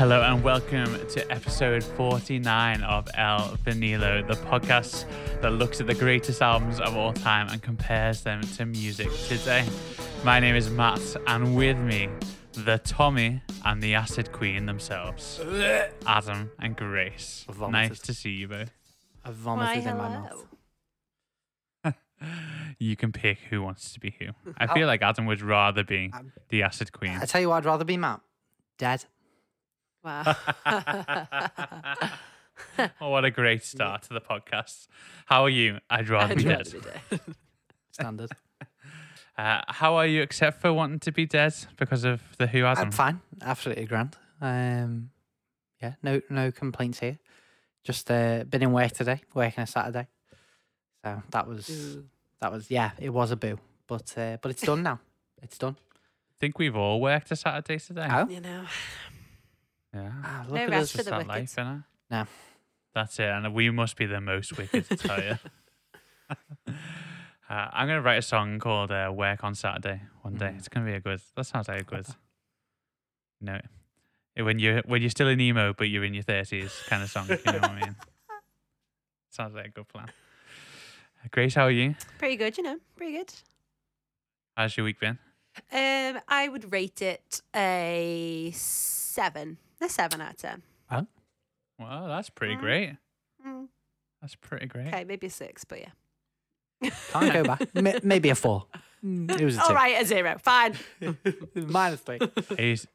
Hello and welcome to episode 49 of El Vinilo, the podcast that looks at the greatest albums of all time and compares them to music today. My name is Matt, and with me, the Tommy and the Acid Queen themselves, Adam and Grace. Nice to see you both. I vomited in my mouth. You can pick who wants to be who. I feel like Adam would rather be Um, the Acid Queen. I tell you what, I'd rather be Matt. Dead. Wow. oh, what a great start to the podcast. How are you? I'd rather be I'd dead. rather be dead. Standard. Uh, how are you, except for wanting to be dead because of the Who Adam? I'm fine. Absolutely grand. Um, yeah, no no complaints here. Just uh, been in work today, working a Saturday. So that was Ooh. that was yeah, it was a boo, but uh, but it's done now. It's done. I think we've all worked a Saturday today. Oh, You know, Yeah. ah, No look at rest for Just the that wicked. life, innit? No. That's it. And we must be the most wicked, I tell you. uh, I'm going to write a song called uh, Work on Saturday one day. Mm. It's going to be a good, that sounds like a good, you know, when you're, when you're still in emo, but you're in your 30s kind of song. You know what I mean? Sounds like a good plan. Uh, Grace, how are you? pretty good. You know, pretty good. How's your week been? Um, I would rate it a seven. A seven out of ten. Huh? Well, that's pretty Mm. great. Mm, That's pretty great. okay, maybe a six, but yeah. Can't go back. M- maybe a four. It was a All two. right, a zero. Fine. Minus three. I used,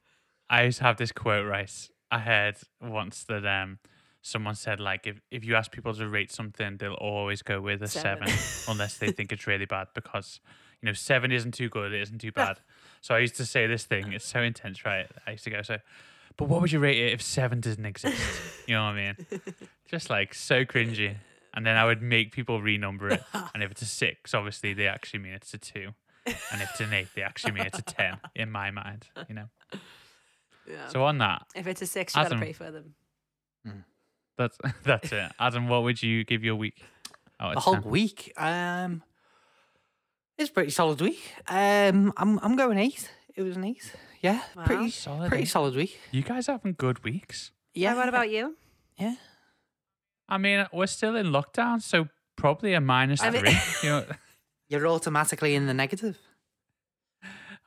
I used to have this quote right. I heard once that um someone said like if, if you ask people to rate something, they'll always go with a seven, Seven. unless they think it's really bad because you know seven isn't too good, it isn't too bad. so I used to say this thing. It's so intense, right? I used to go so. But what would you rate it if seven doesn't exist? You know what I mean? Just like so cringy. And then I would make people renumber it. And if it's a six, obviously they actually mean it's a two. And if it's an eight, they actually mean it's a ten in my mind, you know. Yeah. So on that, if it's a six, you gotta pray for them. that's that's it. Adam, what would you give your week? out the of whole 10? week. Um, it's a pretty solid week. Um, I'm I'm going eight. It was an eight. Yeah, Wow. pretty Solid, pretty eh? solid week. You guys having good weeks. Yeah. Yeah. What about you? yeah? I mean, we're still in lockdown, so probably a minus I mean- three. you know, You're automatically in the negative.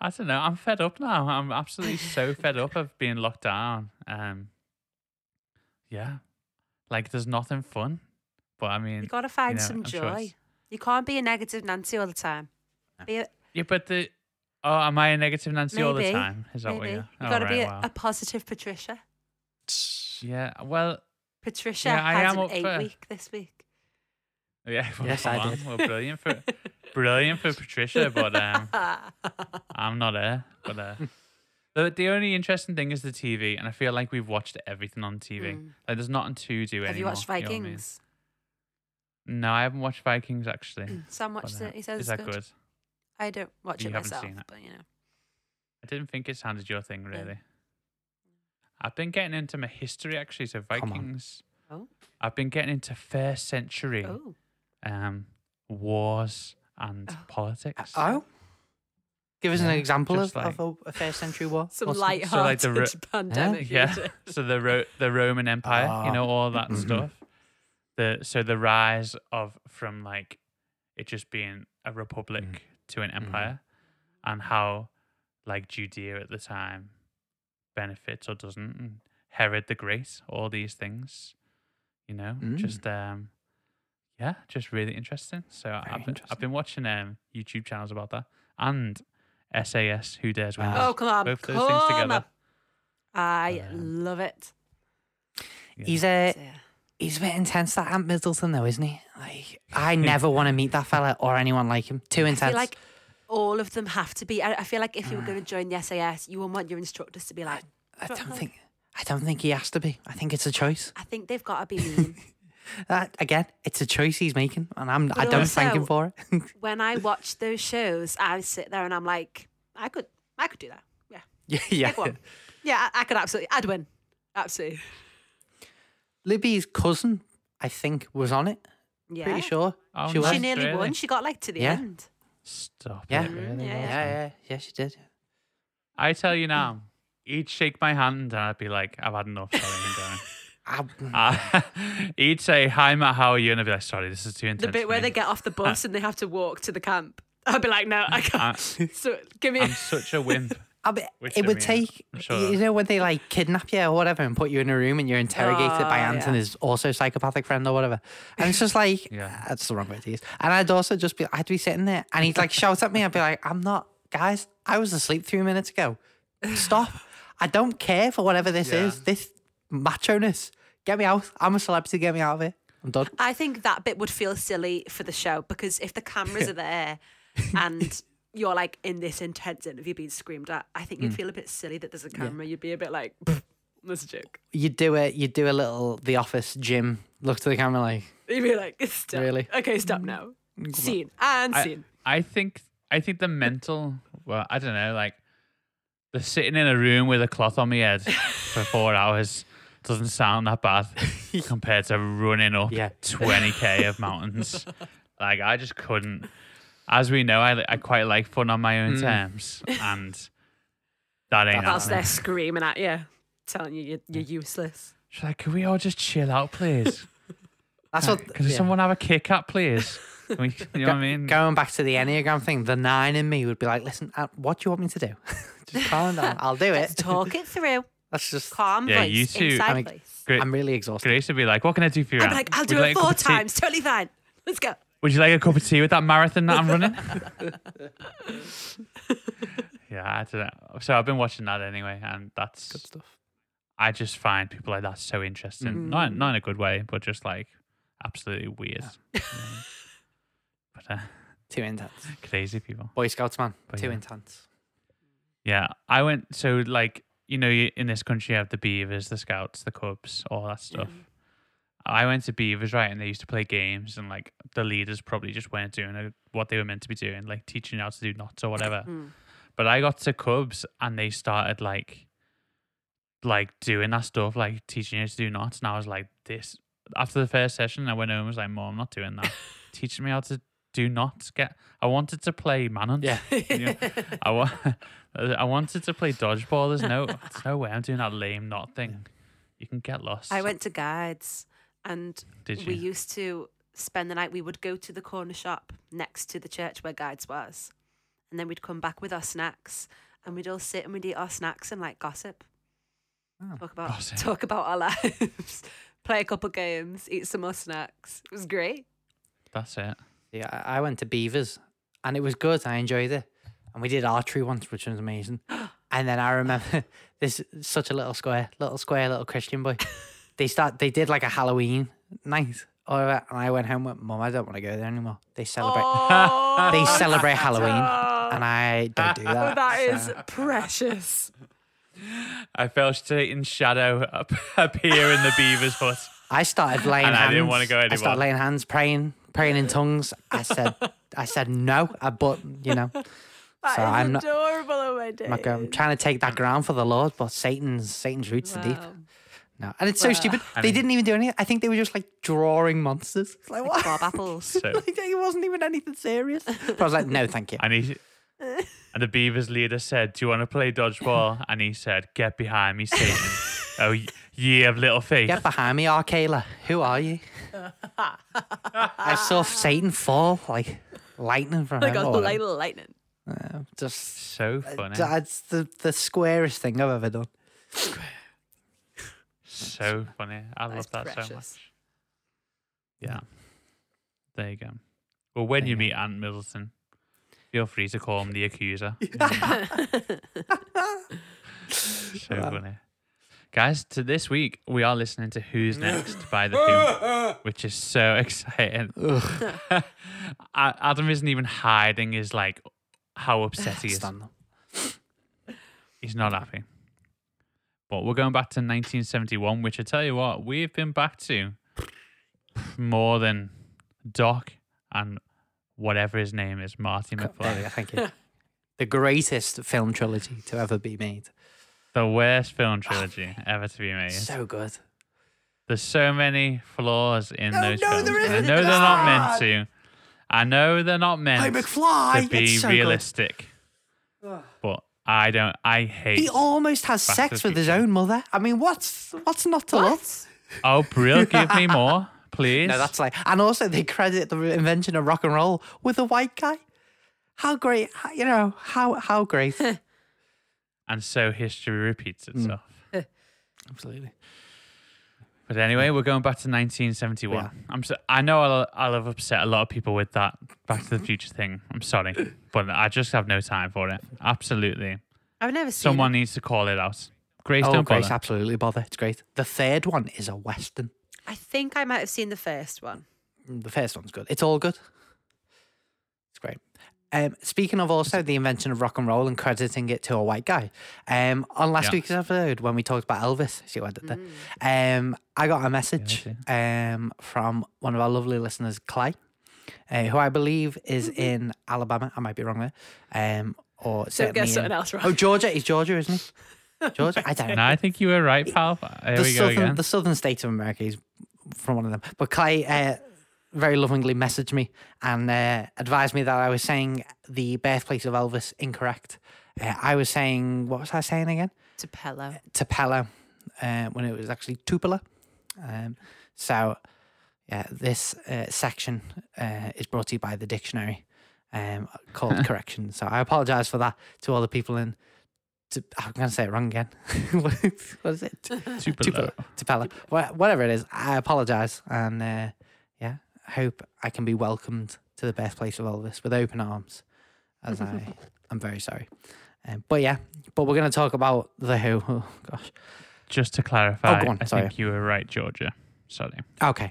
I don't know. I'm fed up now. I'm absolutely so fed up of being locked down. Um, yeah, like there's nothing fun. But I mean, You gotta find know, some I'm sure joy. it's- You can't be a negative Nancy all the time. Be a, yeah, but the oh, am I a negative Nancy all the time? Is that what you're? You oh, gotta right, be a, wow. a positive Patricia. yeah. Well, Patricia Yeah, I has am an eight for- week this week. yeah. Well, Yes, I on. did. Well, brilliant for brilliant for Patricia, but um. I'm not there, but uh, the the only interesting thing is the TV, and I feel like we've watched everything on TV. Mm. Like there's nothing to do Have you anymore. watched know I mean? Vikings? No, I haven't watched Vikings actually. Mm, Sam but, watched uh, it. He says is it's that good. good? I don't watch You it haven't myself, seen it. but you know. I didn't think it sounded your thing really. I've been getting into my history actually. So on. Vikings. Oh. I've been getting into first century Oh, um wars and Oh. politics. Oh, give us an Yeah, example just of, of a, a first century war. some What's- light so like the ro- pandemic. Yeah. music. so the Ro- the Roman Empire, you know, all that Mhm. stuff. The so the rise of from like it just being a republic Mm. To an empire, and how like Judea at the time benefits or doesn't, and Herod the Great, all these things, you know, Mm. just um, yeah, just really interesting. So I've been, I've been watching um YouTube channels about that and SAS Who Dares Win. Oh, come on. Both those come things on. together. I Um, love it. Yeah. He's a So, yeah. He's a bit intense. That Ant Middleton, though, isn't he? Like, I never want to meet that fella or anyone like him. Too I intense. feel like all of them have to be. I, I feel like if you were Ah. going to join the SAS, you wouldn't want your instructors to be like, I don't think. I don't think he has to be. I think it's a choice. I think they've got to be mean. That again, it's a choice he's making, and I'm. I don't thank him for it. when I watch those shows, I sit there and I'm like, I could, I could do that. Yeah, yeah, yeah. Yeah, I, I could absolutely. I'd win. Absolutely. Libby's cousin, I think, was on it. Yeah. Pretty sure Oh, she was. She nearly really? won. She got like to the Yeah. end. Stop Yeah. it, really? Mm, yeah, Yeah, yeah, yeah, yeah, she did. I tell you now, he'd shake my hand and I'd be like, I've had enough. Sorry, I'm going. I, Uh, he'd say, "Hi, Matt. How are you?" And I'd be like, "Sorry, this is too intense." The bit where they get off the bus and they have to walk to the camp. I'd be like, no, I can't. I- so give me. I'm such a wimp. I mean, Which, it would mean, take, sure- you know, when they like kidnap you or whatever and put you in a room and you're interrogated by ah, Oh, Ant yeah. and his also psychopathic friend or whatever. And it's just like, Yeah. that's the wrong way to use. And I'd also just be, I'd be sitting there and he'd like shout at me. I'd be like, I'm not, guys, I was asleep three minutes ago. Stop. I don't care for whatever this Yeah. is. This macho ness. Get me out. I'm a celebrity. Get me out of here. I'm done. I think that bit would feel silly for the show because if the cameras are there and you're like in this intense interview being screamed at, I Mm. think you'd feel a bit silly that there's a camera. You'd be a bit like, "Pfft, that's a joke. You'd do it. You'd do a little The Office Jim look to the camera like, You'd be like, stop. Really? Okay, stop now. Scene and I, scene. I think I think the mental well, I don't know, like the sitting in a room with a cloth on my head for four hours doesn't sound that bad compared to running up Yeah. 20k of mountains. Like I just couldn't. As we know, I I quite like fun on my own Mm. terms, and that ain't Whilst happening. they're screaming at you, telling you you're, you're useless. She's like, can we all just chill out, please? that's what. Can yeah. someone have a kick at, please? Can we, you know what I mean? Going back to the Enneagram thing, the nine in me would be like, listen, uh, what do you want me to do? just calm down. I'll do Let's it. talk it through. That's just, Calm Yeah, voice, you two- inside I mean, voice. Great. I'm really exhausted. Grace would be like, what can I do for you? I'd be Ant? like, I'll Would do you it like four of tea? times. Totally fine. Let's go. Would you like a cup of tea with that marathon that I'm running? yeah, I don't know. So I've been watching that anyway, and that's Good stuff. I just find people like that so interesting. Not not in a good way, but just like absolutely weird. Know? but uh, Too intense. crazy people. Boy Scouts, man. But Too yeah. intense. Yeah, I went. So like you know, in this country, you have the Beavers, the Scouts, the Cubs, all that stuff. I went to Beavers, right, and they used to play games, and like the leaders probably just weren't doing what they were meant to be doing, like teaching you how to do knots or whatever. Mm. But I got to Cubs, and they started like, like doing that stuff, like teaching you to do knots, and I was like, this. After the first session, I went home and was like, "Mom, I'm not doing that. Teaching me how to do knots. Get. I wanted to play manhunt. Yeah. You know, I wa- I wanted to play dodgeball. There's no, there's no way I'm doing that lame knot thing. You can get lost. I went to guides and Did we used to spend the night. We would go to the corner shop next to the church where guides was, and then we'd come back with our snacks, and we'd all sit and we'd eat our snacks and like gossip, Oh. talk about Gossip. talk about our lives, play a couple games, eat some more snacks. It was great. That's it. Yeah, I I went to Beavers and it was good. I enjoyed it. And we did archery once, which was amazing. And then I remember this such a little square, little square, little Christian boy. They start they did like a Halloween night. Or and I went home with mum, I don't want to go there anymore. They celebrate Oh, they celebrate Halloween oh, and I don't do that. that is so- precious. I felt Satan's shadow up, appear in the beaver's hut. I started laying And I hands. didn't wanna go I started laying hands, praying, praying in tongues. I said, I said no, I, but you know, That So is I'm not- adorable. Oh my days. I'm, not going- I'm trying to take that ground for the Lord, but Satan's Satan's roots are deep. Wow. No, and it's so stupid. I they mean- didn't even do anything. I think they were just like drawing monsters. It's like what? Bob apples. So, like, it wasn't even anything serious. But I was like, no, thank you. and he, and the beaver's leader said, "Do you want to play dodgeball?" And he said, "Get behind me, Satan." oh, y- ye of little faith. Get behind me, Akela. Who are you? I saw Satan fall like lightning from Like a heaven. or light whatever. of lightning. Uh, just So funny. that's the the squarest thing I've ever done. So funny. I love that so much. Yeah. Mm. There you go. Well, when There you you go. meet Ant Middleton, feel free to call him the accuser. so funny. Guys, to this week, we are listening to Who's Next by The Who, which is so exciting. A- Adam isn't even hiding his, like, how upset he is. them. He's not happy. But we're going back to 1971, which I tell you what, we've been back to more than Doc and whatever his name is, Marty McFly. Thank you. The greatest film trilogy to ever be made. the worst film trilogy ever to be made. So good. There's so many flaws in No, those no, films. there and I isn't. know they're not meant Ah! to. I know they're not meant McFly. to be it's so realistic. Ugh. But I don't. I hate. He almost has Back sex with his own mother. I mean, what's what's not to love? Oh, Brill, give me more, please. No, that's like, and also they credit the invention of rock and roll with a white guy. How great, you know, how how great. and so history repeats Mm. itself. Absolutely. But anyway, we're going back to 1971. Yeah. I'm so, I know I'll, I'll have upset a lot of people with that Back to the Future thing. I'm sorry, but I just have no time for it. Absolutely, I've never seen someone it. needs to call it out. Grace, oh, don't Grace, bother. absolutely bother. It's great. The third one is a western. I think I might have seen the first one. Mm, The first one's good. It's all good. It's great. Um, speaking of also the invention of rock and roll and crediting it to a white guy, um, on last Yeah. week's episode when we talked about Elvis, see what I did there? Um, I got a message um, from one of our lovely listeners, Clay, uh, who I believe is in Alabama. I might be wrong there. Um, or Don't certainly in- something else wrong. Oh, Georgia. He's Georgia, isn't he? Georgia? I don't know And I think you were right, pal. Here the we go southern again. the southern states of America. He's from one of them. But Clay uh, very lovingly messaged me and uh, advised me that I was saying the birthplace of Elvis incorrect. Uh, I was saying what was I saying again? Tupelo. Tupelo, uh, when it was actually Tupelo. Um, so yeah, this uh, section uh, is brought to you by the dictionary um, called correction. So I apologise for that to all the people in. To, I'm going to say it wrong again. what is it? Super Tupelo. low. Tupelo. Whatever it is, I apologise. And uh, yeah, I hope I can be welcomed to the birthplace of all Elvis with open arms, as I am very sorry. Um, but yeah, but we're going to talk about The Who. Oh, gosh. Just to clarify, Oh, on, I sorry. think you were right, Georgia. Sorry. Okay.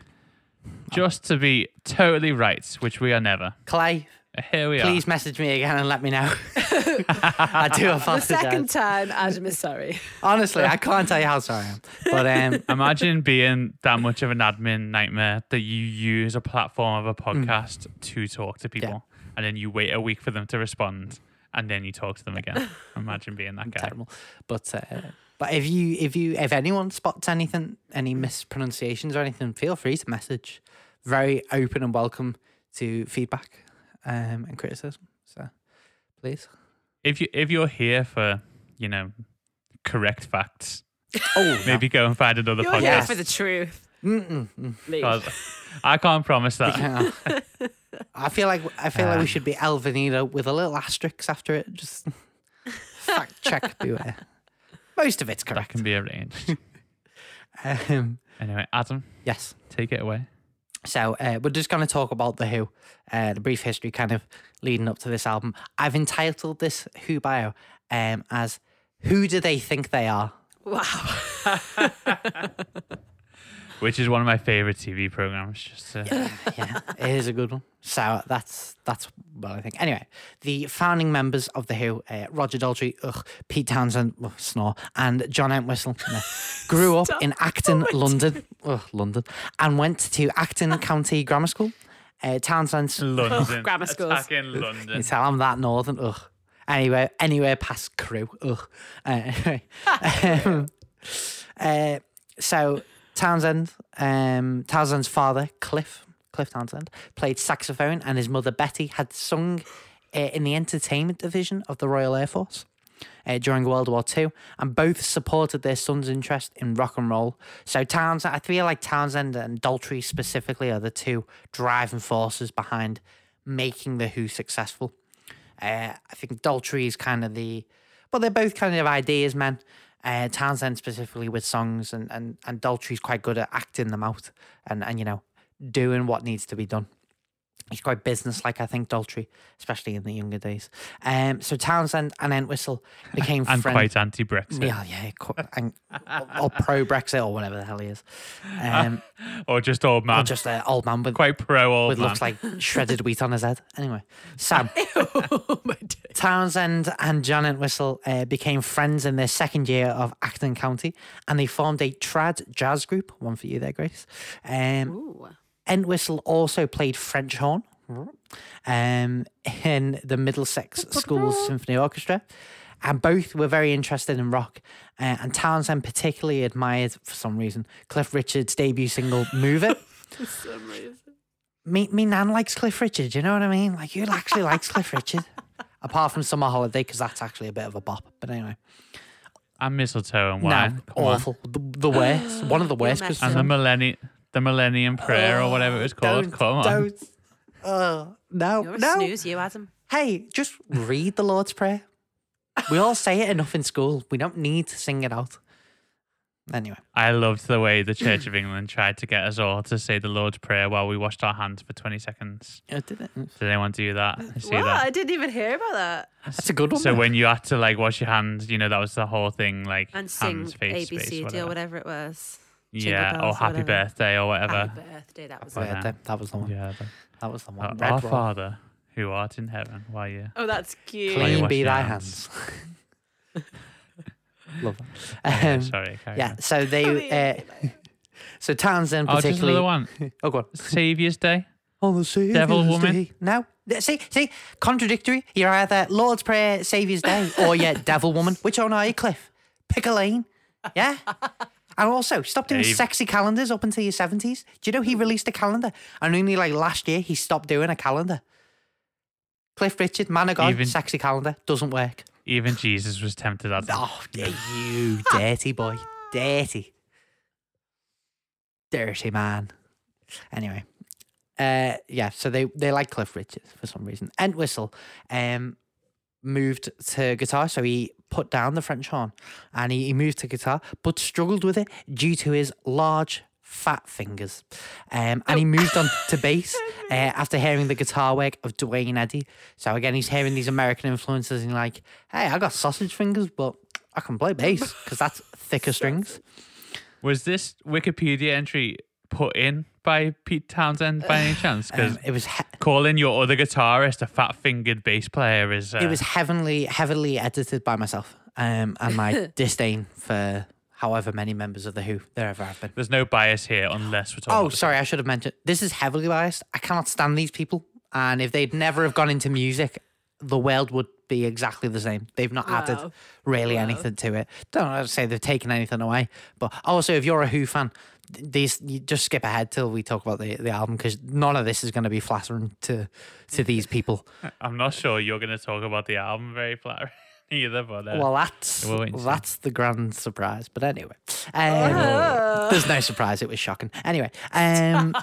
Just to be totally right, which we are never. Clay, Here we are please message me again and let me know. I do The second time, Adam is sorry. Honestly, I can't tell you how sorry I am. But um. Imagine being that much of an admin nightmare that you use a platform of a Mm. podcast to talk to people, and then you wait a week for them to respond, and then you talk to them again. Imagine being that guy. terrible. But uh, but if you if you if anyone spots anything, any mispronunciations or anything, feel free to message. Very open and welcome to feedback um, and criticism. So please. If you if you're here for you know correct facts, Oh, maybe go and find another You're podcast. here for the truth. Mm-mm, mm. Leave. 'Cause I can't promise that. Yeah. I feel like I feel like we Um, should be Elvanita with a little asterisk after it. Just fact check beware. Most of it's That correct. can be arranged. Um, anyway, Adam, yes. take it away. So uh, we're just going to talk about the Who, uh, the brief history kind of leading up to this album. I've entitled this Who bio um, as "Who Do They Think They Are?" Wow. Which is one of my favorite TV programs. Just to, yeah, it is a good one. So that's that's what I think. Anyway, the founding members of the Who, uh, Roger Daltrey, ugh, Pete Townshend, ugh, snore, and John Entwistle, no, grew up in Acton, London, ugh, London, and went to Acton County Grammar School. Uh, Townshend's London, grammar schools. attacking You London. tell I'm that northern. Ugh. Anywhere, anywhere past Crewe. Ugh. Uh, anyway. um, uh, so Townshend, um, Townshend's father, Cliff, Cliff Townshend, played saxophone, and his mother Betty had sung uh, in the entertainment division of the Royal Air Force. Uh, during World War II, and both supported their son's interest in rock and roll. So Townshend, I feel like Townshend and Daltrey specifically are the two driving forces behind making the Who successful. Uh, I think Daltrey is kind of the, but they're both kind of ideas men. Uh, Townshend specifically with songs, and and and Daltrey's quite good at acting them out, and and you know doing what needs to be done. He's quite business-like, I think, Daltrey, especially in the younger days. Um, so Townshend and Entwistle became and friends. quite anti-Brexit, Yeah, yeah, qu- and, or pro Brexit or whatever the hell he is. Um, or just old man, or man, just an old man with quite pro old with man. looks like shredded wheat on his head. Anyway, Sam. oh. Townshend and John Entwistle uh, became friends in their second year of Acton County, and they formed a trad jazz group. One for you there, Grace. Um, Ooh. Entwistle also played French horn um, in the Middlesex School Symphony Orchestra, and both were very interested in rock. Uh, and Townshend particularly admired, for some reason, Cliff Richard's debut single "Move It." For some reason. me, me nan likes Cliff Richard. You know what I mean? Like, who actually likes Cliff Richard? apart from Summer Holiday, because that's actually a bit of a bop. But anyway, And mistletoe and wine. no, awful. The, the worst. One of the You're worst. 'cause- messing And the millennium, the Millennium Prayer or whatever it was oh, called. Don't, Come on. Don't. Oh, no, You're a no. snooze, you Adam. Hey, just read the Lord's Prayer. We all say it enough in school. We don't need to sing it out. Anyway, I loved the way the Church of England tried to get us all to say the Lord's Prayer while we washed our hands for 20 seconds. I did it. Did anyone do that? I see What? that. I didn't even hear about that. That's a good one. So though. when you had to like wash your hands, you know that was the whole thing, like And sing hands, face, ABCD space, or whatever. whatever it was. Jingle Yeah, or or happy whatever. birthday or whatever. Happy birthday, that was Well, it. that, that was the one. Yeah, the, That was the uh, one. Red our Roll. Father who art in heaven, why you? Oh, that's cute. Clean be thy hands? hands. Love that. Yeah, Um, sorry, carry yeah. on. So they. Uh, so Townshend Oh, just particularly. another one. Oh, go on. Saviour's Day. Oh, the Saviour's Devil woman? No. See, see, contradictory. You're either Lord's Prayer, Saviour's Day, or you're Devil Woman. Which one are you, Cliff? Pick a lane. Yeah. And also, stop doing you- sexy calendars up until your 70s. Do you know he released a calendar? And only like last year, he stopped doing a calendar. Cliff Richard, man of God, Even- sexy calendar, doesn't work. Even Jesus was tempted at that. Oh, yeah, you dirty boy. Dirty. Dirty man. Anyway. Uh yeah, so they they like Cliff Richard for some reason. Entwistle um moved to guitar, so he put down the French horn and he, he moved to guitar, but struggled with it due to his large fat fingers. Um, and he moved on to bass uh, after hearing the guitar work of Duane Eddy. So again, he's hearing these American influences and like, hey, I got sausage fingers, but I can play bass because that's thicker strings. Was this Wikipedia entry put in by Pete Townshend by any chance? Because Um, it was he- calling your other guitarist a fat fingered bass player is. Uh, it was heavily heavily edited by myself um, and my disdain for however many members of the Who there ever have been. There's no bias here unless we're talking. Oh, about sorry, I should have mentioned. This is heavily biased. I cannot stand these people, and if they'd never have gone into music, the world would be exactly the same. They've not added really Wow. anything to it. Don't want to say they've taken anything away, but also if you're a Who fan, th- these you just skip ahead till we talk about the, the album because none of this is going to be flattering to to these people. I'm not sure you're going to talk about the album very flattering either, but. Uh, well, that's we'll wait and see. that's the grand surprise. But anyway, um, there's no surprise. It was shocking. Anyway, um,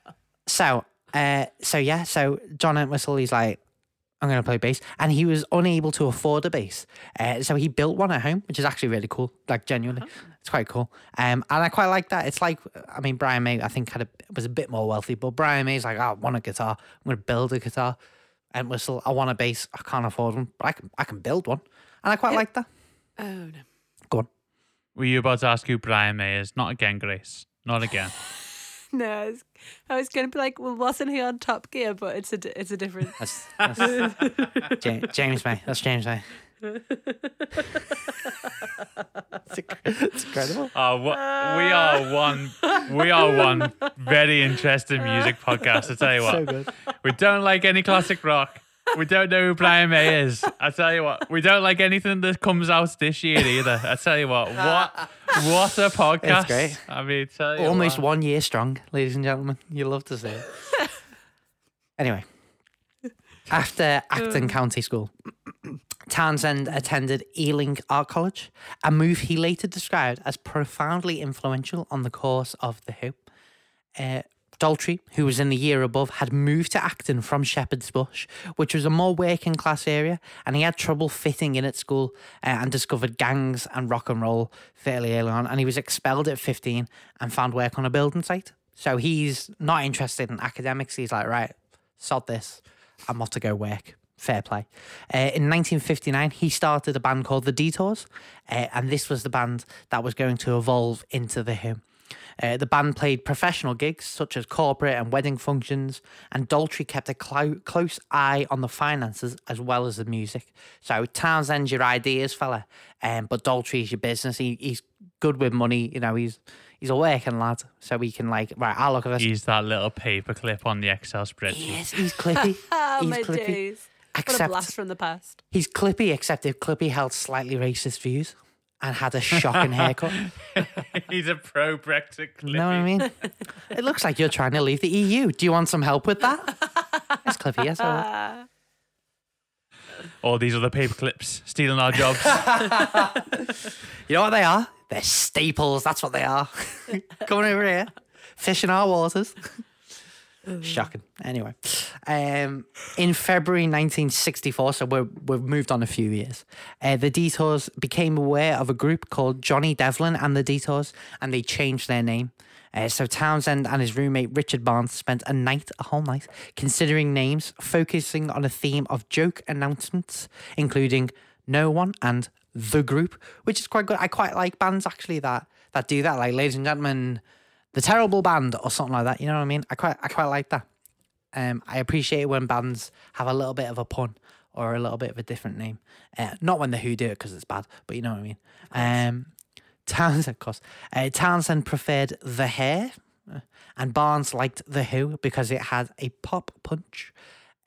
so uh, so yeah, so John Entwistle, he's like, I'm going to play bass, and he was unable to afford a bass, uh, so he built one at home, which is actually really cool. Like genuinely, it's quite cool. Um, and I quite like that. It's like, I mean, Brian May, I think had a, was a bit more wealthy, but Brian May's like, oh, I want a guitar. I'm going to build a guitar. Entwistle. I want a bass. I can't afford one, but I can I can build one, and I quite Yeah. like that. Oh no. Go on. Were you about to ask who Brian May is? Not again, Grace. Not again. No, I was, I was going to be like, well, wasn't he on Top Gear? But it's a it's a different. That's, that's Ja- James May. That's James May. it's, it's incredible. Oh, wha- we are one. We are one very interesting music podcast. I tell you what, So good. we don't like any classic rock. We don't know who Brian May is. I tell you what, we don't like anything that comes out this year either. I tell you what, what what a podcast! great. I mean, tell you Almost what. one year strong, ladies and gentlemen. You love to see it. anyway, after Acton County School, Townshend attended Ealing Art College, a move he later described as profoundly influential on the course of The Who. Uh, Daltrey, who was in the year above, had moved to Acton from Shepherd's Bush, which was a more working class area, and he had trouble fitting in at school uh, and discovered gangs and rock and roll fairly early on. And he was expelled at 15 and found work on a building site. So he's not interested in academics. He's like, right, sod this. I'm off to go work. Fair play. Uh, in 1959, he started a band called The Detours, uh, and this was the band that was going to evolve into The Who. Uh, the band played professional gigs such as corporate and wedding functions, and Daltrey kept a clo- close eye on the finances as well as the music. So Townshend's your ideas, fella, um, but Daltrey's your business. He, he's good with money, you know. He's he's a working lad, so he can like right. I'll look at this. Use that little paperclip on the Excel spreadsheet. He is. He's clippy. Oh he's my clippy. days! What a blast from the past. he's clippy, except if Clippy held slightly racist views and had a shocking haircut. He's a pro Brexit. You know what I mean? It looks like you're trying to leave the EU. Do you want some help with that? It's Cliffy. Yes, I will. All these other paper clips stealing our jobs. You know what they are? They're staples. That's what they are. Coming over here, fishing our waters. Shocking. Anyway, um, in February 1964, so we're, we've moved on a few years, uh, the Detours became aware of a group called Johnny Devlin and the Detours, and they changed their name. Uh, so Townshend and his roommate Richard Barnes spent a night, a whole night, considering names, focusing on a theme of joke announcements, including "No One" and "The Group," which is quite good. I quite like bands actually that that do that, like "Ladies and Gentlemen, the Terrible Band" or something like that. You know what I mean? I quite, I quite like that. Um, I appreciate it when bands have a little bit of a pun or a little bit of a different name. Uh, not when the Who do it because it's bad, but you know what I mean. Um, Townshend, of course. Uh, Townshend preferred the hair, uh, and Barnes liked the Who because it had a pop punch.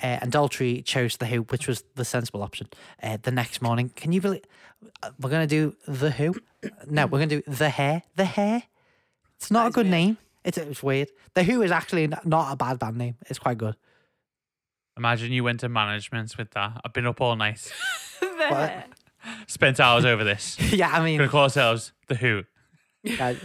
Uh, and Daltrey chose the Who, which was the sensible option. Uh, the next morning, can you believe uh, we're gonna do the Who? No, we're gonna do the hair. The hair. It's not a good weird. name. It's it's weird. The Who is actually not a bad band name. It's quite good. Imagine you went to management with that. I've been up all night, There. spent hours over this. yeah, I mean, Gonna call ourselves the Who. I,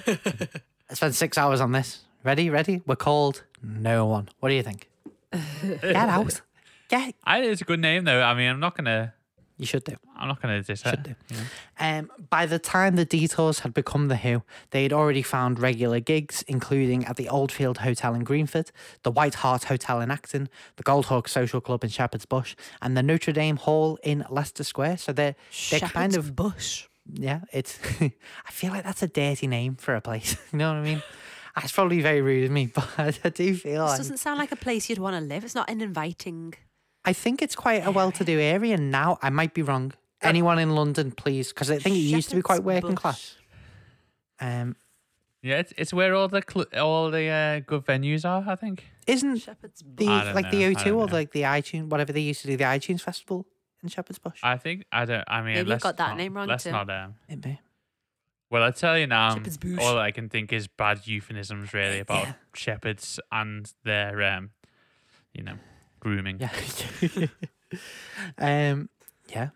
I spent six hours on this. Ready? Ready? We're called No One. What do you think? Get out. Get. I it's a good name though. I mean, I'm not gonna. You should do. I'm not gonna diss it. Should do. you know. Um, by the time the Detours had become the Who, they had already found regular gigs, including at the Oldfield Hotel in Greenford, the White Hart Hotel in Acton, the Goldhawk Social Club in Shepherd's Bush, and the Notre Dame Hall in Leicester Square. So they're they're kind Shepherd's of bush. yeah. It's I feel like that's a dirty name for a place. you know what I mean? That's probably very rude of me, but I, I do feel This like doesn't sound like a place you'd want to live. It's not an inviting. I think it's quite a well-to-do area now. I might be wrong. Anyone in London, please, because I think it used to be quite working Bush. class. Um, Yeah, it's, it's where all the cl- all the uh, good venues are. I think. isn't Shepherd's bush. the I don't like know, the O2 don't or know. like the iTunes, whatever they used to do, the iTunes festival in Shepherd's Bush? I think I don't. I mean, Maybe you've let's got that not- name wrong Let's too. not. Um, It may. well, I tell you now, um, Shepherd's Bush. all I can think is bad euphemisms really about Yeah. shepherds and their, um, you know, grooming. Yeah. um. Yeah.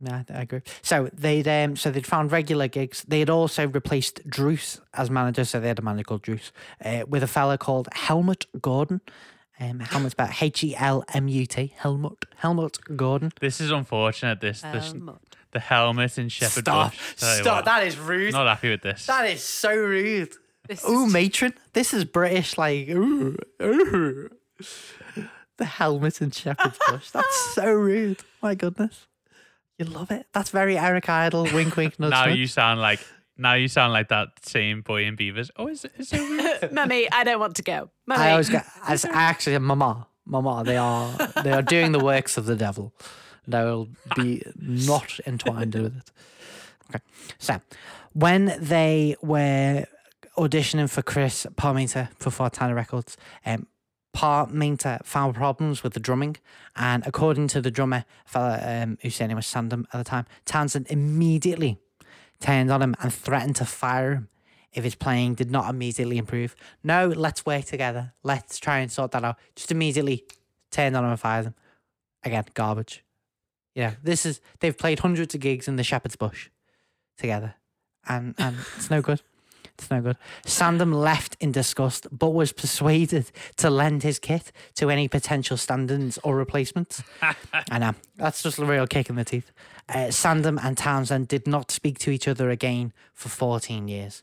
Yeah, I agree. So they'd um, so they'd found regular gigs. They had also replaced Druce as manager, so they had a manager called Druce, uh, with a fella called Helmut Gordon. Um, Helmut's about H E L M U T. Helmut Helmut Gordon. This is unfortunate. This, this Um, the helmet in Shepherd Stop! Bush. Tell you Stop! what, That is rude. Not happy with this. That is so rude. this Ooh, is matron. This is British, like, ooh, ooh. The helmet and Shepherd's Bush. That's so rude. My goodness. You love it. That's very Eric Idle. Wink, wink, nudge. now nudge. you sound like now you sound like that same boy in Beavers. Oh, is it? Is it weird? Mummy, I don't want to go. Mummy. I always get, as actually, mama, mama, they are, they are doing the works of the devil. They will be not entwined with it. Okay. So, when they were auditioning for Chris Parmeinter for Fontana Records, um, Parmeinter found problems with the drumming, and according to the drummer, fella um, whose name was Sandom at the time, Townshend immediately turned on him and threatened to fire him if his playing did not immediately improve. No, let's work together. Let's try and sort that out. Just immediately turned on him and fired him. Again, garbage. Yeah, this is they've played hundreds of gigs in the Shepherd's Bush together, and and it's no good. It's no good. Sandom left in disgust, but was persuaded to lend his kit to any potential stand-ins or replacements. I know that's just a real kick in the teeth. Uh, Sandom and Townshend did not speak to each other again for 14 years,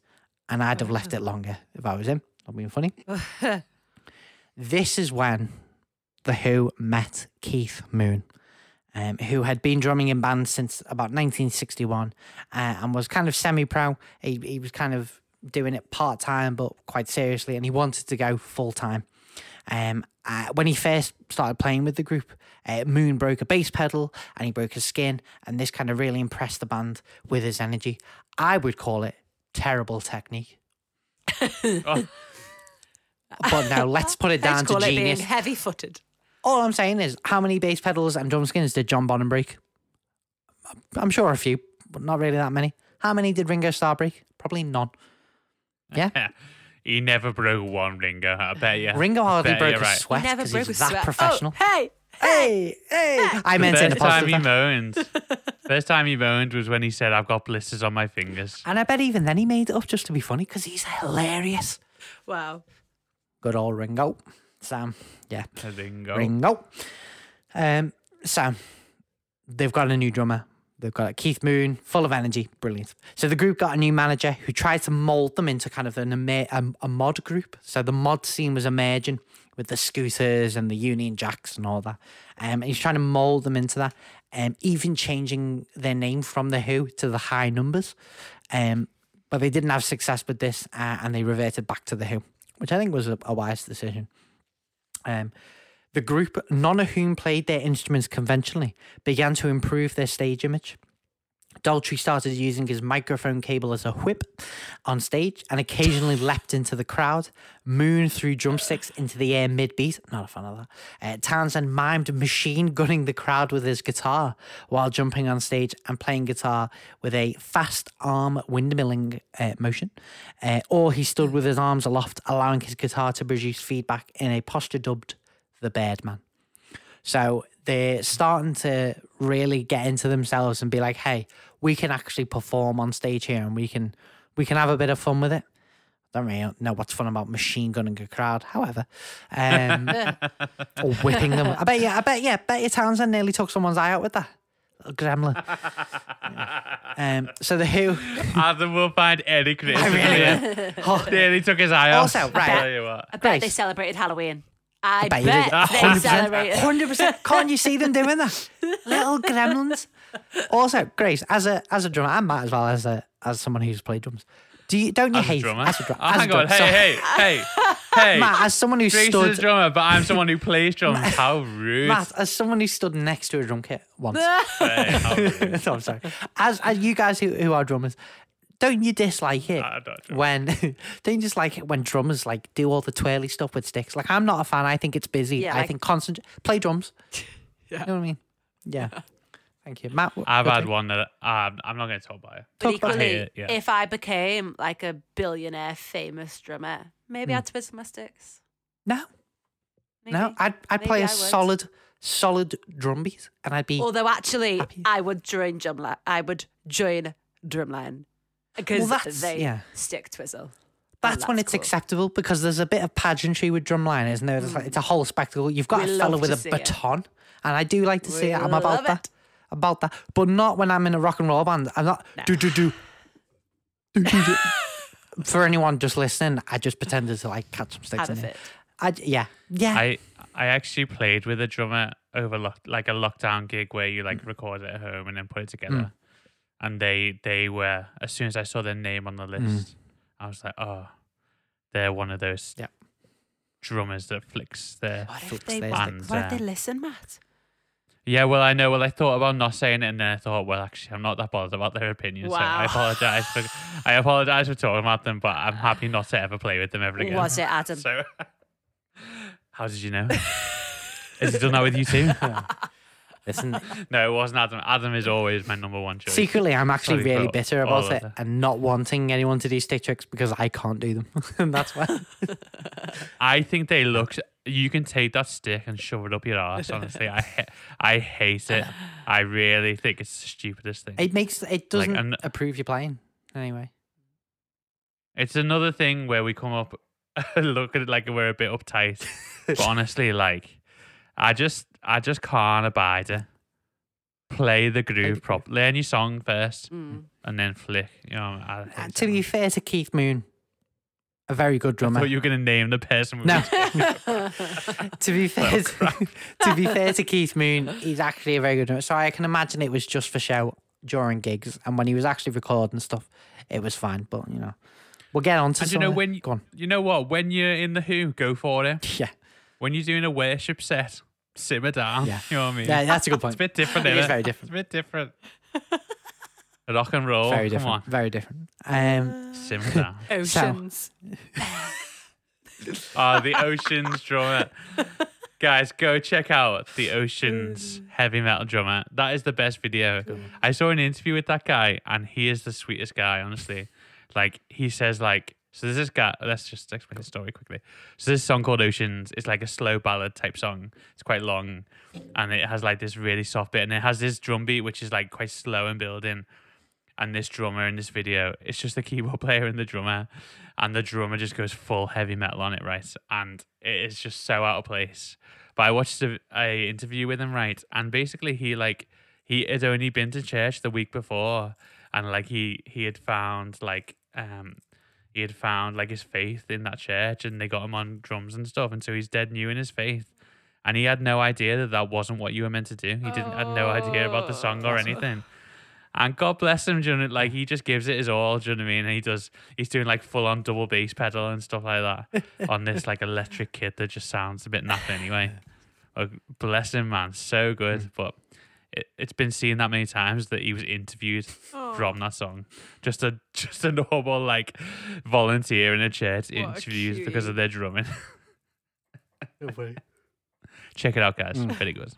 and I'd have left it longer if I was him. Not being funny. this is when the Who met Keith Moon, um, who had been drumming in bands since about 1961 uh, and was kind of semi-pro. He, he was kind of doing it part time, but quite seriously, and he wanted to go full time. Um, uh, when he first started playing with the group, uh, Moon broke a bass pedal and he broke his skin, and this kind of really impressed the band with his energy. I would call it terrible technique. Oh, But now let's put it down Let's to genius. heavy-footed. All I'm saying is, how many bass pedals and drum skins did John Bonham break? I'm sure a few, but not really that many. How many did Ringo Starr break? Probably none. Yeah. he never broke one Ringo. I bet you. Ringo hardly bet broke you're a right. sweat Never because broke he's a that sweat. professional. Oh, hey, Hey, hey. I meant in a First time positive. he way. moaned. First time he moaned was when he said, "I've got blisters on my fingers." And I bet even then he made it up just to be funny because he's hilarious. Wow. Good old Ringo. Sam. Yeah. I think. oh, Ringo. Um, Sam. They've got a new drummer. They've got Keith Moon, full of energy, brilliant. So the group got a new manager who tried to mold them into kind of an a, a mod group. So the mod scene was emerging with the scooters and the Union Jacks and all that. Um, and he's trying to mold them into that. Um, even changing their name from the Who to the High Numbers. Um, but they didn't have success with this, uh, and they reverted back to the Who, which I think was a, a wise decision. Um, the group, none of whom played their instruments conventionally, began to improve their stage image. Daltrey started using his microphone cable as a whip on stage and occasionally leapt into the crowd. Moon threw drumsticks into the air mid beat. Not a fan of that. Uh, Townshend mimed machine gunning the crowd with his guitar while jumping on stage and playing guitar with a fast arm windmilling uh, motion. Uh, or he stood with his arms aloft, allowing his guitar to produce feedback in a posture dubbed the Birdman. So they're starting to really get into themselves and be like, hey, we can actually perform on stage here and we can we can have a bit of fun with it. Don't really know what's fun about machine gunning a crowd, however. Um, or whipping them. I bet yeah, I bet yeah, bet you Townshend nearly took someone's eye out with that. Little gremlin. Yeah. Um, so the Who Adam will find any criticism. really here. Nearly took his eye off. Also, right. Tell you what. I bet they celebrated Halloween. I, bet bet, they 100%. celebrated. Hundred percent. Can't you see them doing that? Little gremlins. Also, Grace, as a as a drummer, and Matt as well as a as someone who's played drums. Do you don't you As hate drummer. as a drummer? Oh, as a hang on. drummer, sorry. Hey, hey, hey, hey. Matt, as someone who Grace stood is a drummer, but I'm someone who plays drums. How rude. Matt, as someone who stood next to a drum kit once. Hey, how rude. no, I'm sorry. As, as you guys who, who are drummers, don't you dislike it I don't know. when don't you dislike it when drummers like do all the twirly stuff with sticks? Like I'm not a fan. I think it's busy. Yeah, I like- think constant play drums. You know what I mean? Yeah. Thank you, Matt. what- I've what had do- one that um, I'm not going to talk about it. But Talk about equally, it, yeah. if I became like a billionaire famous drummer, maybe Hmm. I'd twizzle my sticks. No, Maybe. no. I'd I'd Maybe play a I would. solid solid drum beat, and I'd be. Although actually, Happy. I would join drumline. I would join drumline because that's- they yeah. stick twizzle. that's and when it's cool. acceptable because there's a bit of pageantry with drumline, isn't there? It's, like, it's a whole spectacle. You've got We a fella with a see it. baton, and I do like to see it. I'm love about that. About that, but not when I'm in a rock and roll band. I'm not do do do. do, do, do. For anyone just listening, I just pretended to like catch some sticks. Have a in it. fit. I, yeah, yeah. I I actually played with a drummer over lock, like a lockdown gig where you like record it at home and then put it together. Hmm. And they they were as soon as I saw their name on the mm. list, I was like, oh, they're one of those Yeah. drummers that flicks their. What if Flicks they? their What, what if they listen, Matt? Yeah, well, I know. Well, I thought about not saying it, and then I thought, well, actually, I'm not that bothered about their opinion. So I Wow. apologize for I apologize for talking about them, but I'm happy not to ever play with them ever again. Was it Adam? So, how did you know? Has he done that with you too? Listen, No, it wasn't Adam. Adam is always my number one choice. secretly, I'm actually Sorry really bitter about it and not wanting anyone to do stick tricks because I can't do them, and that's why. I think they look. You can take that stick and shove it up your ass. Honestly, I ha- I hate it. I really think it's the stupidest thing. It makes it doesn't and- approve your playing anyway. It's another thing where we come up, look at it like we're a bit uptight, but honestly, like I just I just can't abide it. Play the groove properly. Learn your song first, Mm. and then flick. You know, I Uh, hate to be man. fair to Keith Moon, a very good I drummer. thought you were gonna name the person. we No. were- to be fair, to, to be fair to Keith Moon, he's actually a very good drummer. So I can imagine it was just for show during gigs, and when he was actually recording stuff, it was fine. But you know, we'll get on to. And you know of- when Go on. you know what when you're in the Who, go for it. Yeah, When you're doing a worship set, simmer down. Yeah. You know what I mean? yeah, that's a good point. It's a bit different. It is innit? very It's different. a bit different. Rock and roll. Very Come different. Very different. Um, on. Simmer down. Oceans. Oh, the Oceans drummer. Guys, go check out the Oceans heavy metal drummer. That is the best video. I saw an interview with that guy, and he is the sweetest guy, honestly. Like, he says, like, So there's this guy. Let's just explain the story quickly. So this song called Oceans is like a slow ballad type song. It's quite long, and it has like this really soft bit, and it has this drum beat which is like quite slow and building. And this drummer in this video, it's just the keyboard player and the drummer, and the drummer just goes full heavy metal on it, right? And it is just so out of place. But I watched a, a interview with him, right? And basically, he like he had only been to church the week before, and like he he had found like um he had found like his faith in that church, and they got him on drums and stuff, and so he's dead new in his faith. And he had no idea that that wasn't what you were meant to do. He didn't had no idea about the oh, song or anything. And God bless him, do you know, like he just gives it his all, do you know what I mean? And he does he's doing like full on double bass pedal and stuff like that on this like electric kit that just sounds a bit naff anyway. Like, bless him, man, so good. Mm. But it, it's been seen that many times that he was interviewed from that song. Just a just a normal like volunteer in a church What a interviews because of their drumming. Mm. Check it out, guys. Very good.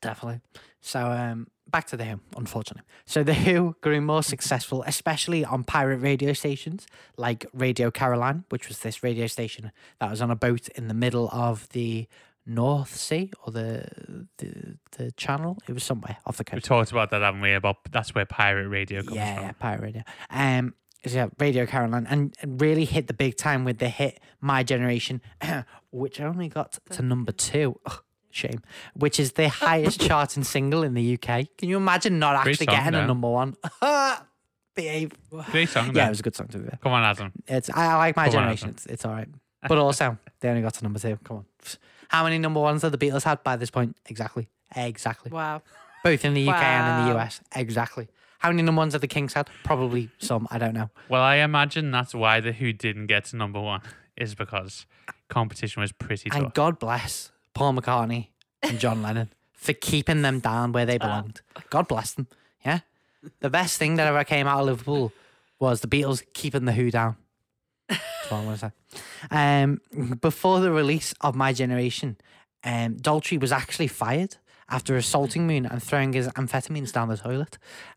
Definitely. So um, back to the Who, unfortunately. So the Who grew more successful, especially on pirate radio stations like Radio Caroline, which was this radio station that was on a boat in the middle of the North Sea or the the, the Channel. It was somewhere off the coast. We talked about that, haven't we? About that's where pirate radio comes yeah, from. yeah, pirate radio. Um, so yeah, Radio Caroline, and and really hit the big time with the hit "My Generation," which only got to number two. Ugh, shame. Which is the highest charting single in the UK. Can you imagine not actually song, getting a number one? Behave. Great song, Yeah, though. it was a good song to be fair. Come on, Adam. It's I, I like My Come Generation. Adam. It's, it's all right, but also they only got to number two. Come on. How many number ones have the Beatles had by this point? Exactly. Exactly. Wow. Both in the UK and in the US. Exactly. How many number ones have the Kings had? Probably some. I don't know. Well, I imagine that's why the Who didn't get to number one is because competition was pretty tough. And God bless Paul McCartney and John Lennon for keeping them down where they ah. belonged. God bless them. Yeah. The best thing that ever came out of Liverpool was the Beatles keeping the Who down. That's what I'm going to say. Um, before the release of My Generation, um, Daltrey was actually fired after assaulting Moon and throwing his amphetamines down the toilet.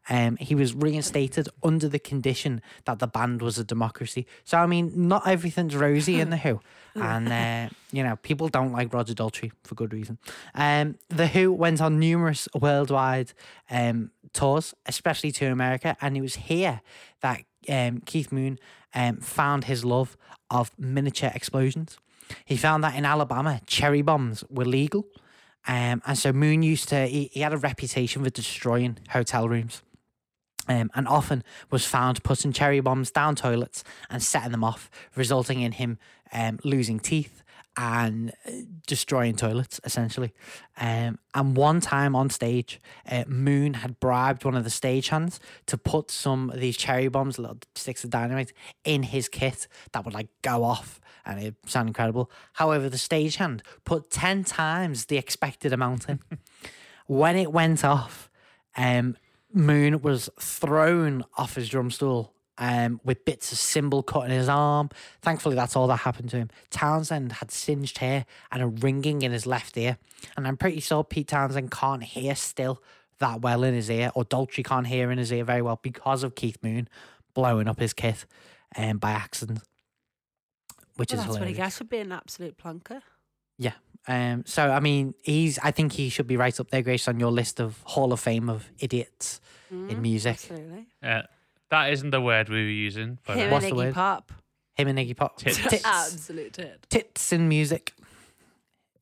Um, he was reinstated under the condition that the band was a democracy. So, I mean, not everything's rosy in The Who. And, uh, you know, people don't like Roger Daltrey for good reason. Um, the Who went on numerous worldwide um, tours, especially to America. And it was here that um, Keith Moon um, found his love of miniature explosions. He found that in Alabama, cherry bombs were legal. Um, and so Moon used to, he, he had a reputation for destroying hotel rooms. Um, and often was found putting cherry bombs down toilets and setting them off, resulting in him um, losing teeth and uh, destroying toilets, essentially. Um, and one time on stage, uh, Moon had bribed one of the stagehands to put some of these cherry bombs, little sticks of dynamite, in his kit that would like go off and it sounded incredible. However, the stagehand put 10 times the expected amount in. when it went off, um, Moon was thrown off his drum stool um, with bits of cymbal cut in his arm. Thankfully, that's all that happened to him. Townshend had singed hair and a ringing in his left ear. And I'm pretty sure Pete Townshend can't hear still that well in his ear, or Daltrey can't hear in his ear very well because of Keith Moon blowing up his kit um, by accident. Which Well, is that's what he hilarious. gets for being an absolute plonker. Yeah. Um, so I mean, he's. I think he should be right up there, Grace, on your list of Hall of Fame of idiots in Mm, music. Absolutely. Uh, that isn't the word we were using, but Him uh, What's and the Iggy word? Pop. Him and Iggy Pop. Tits. Tits. Absolute tit. Tits in music.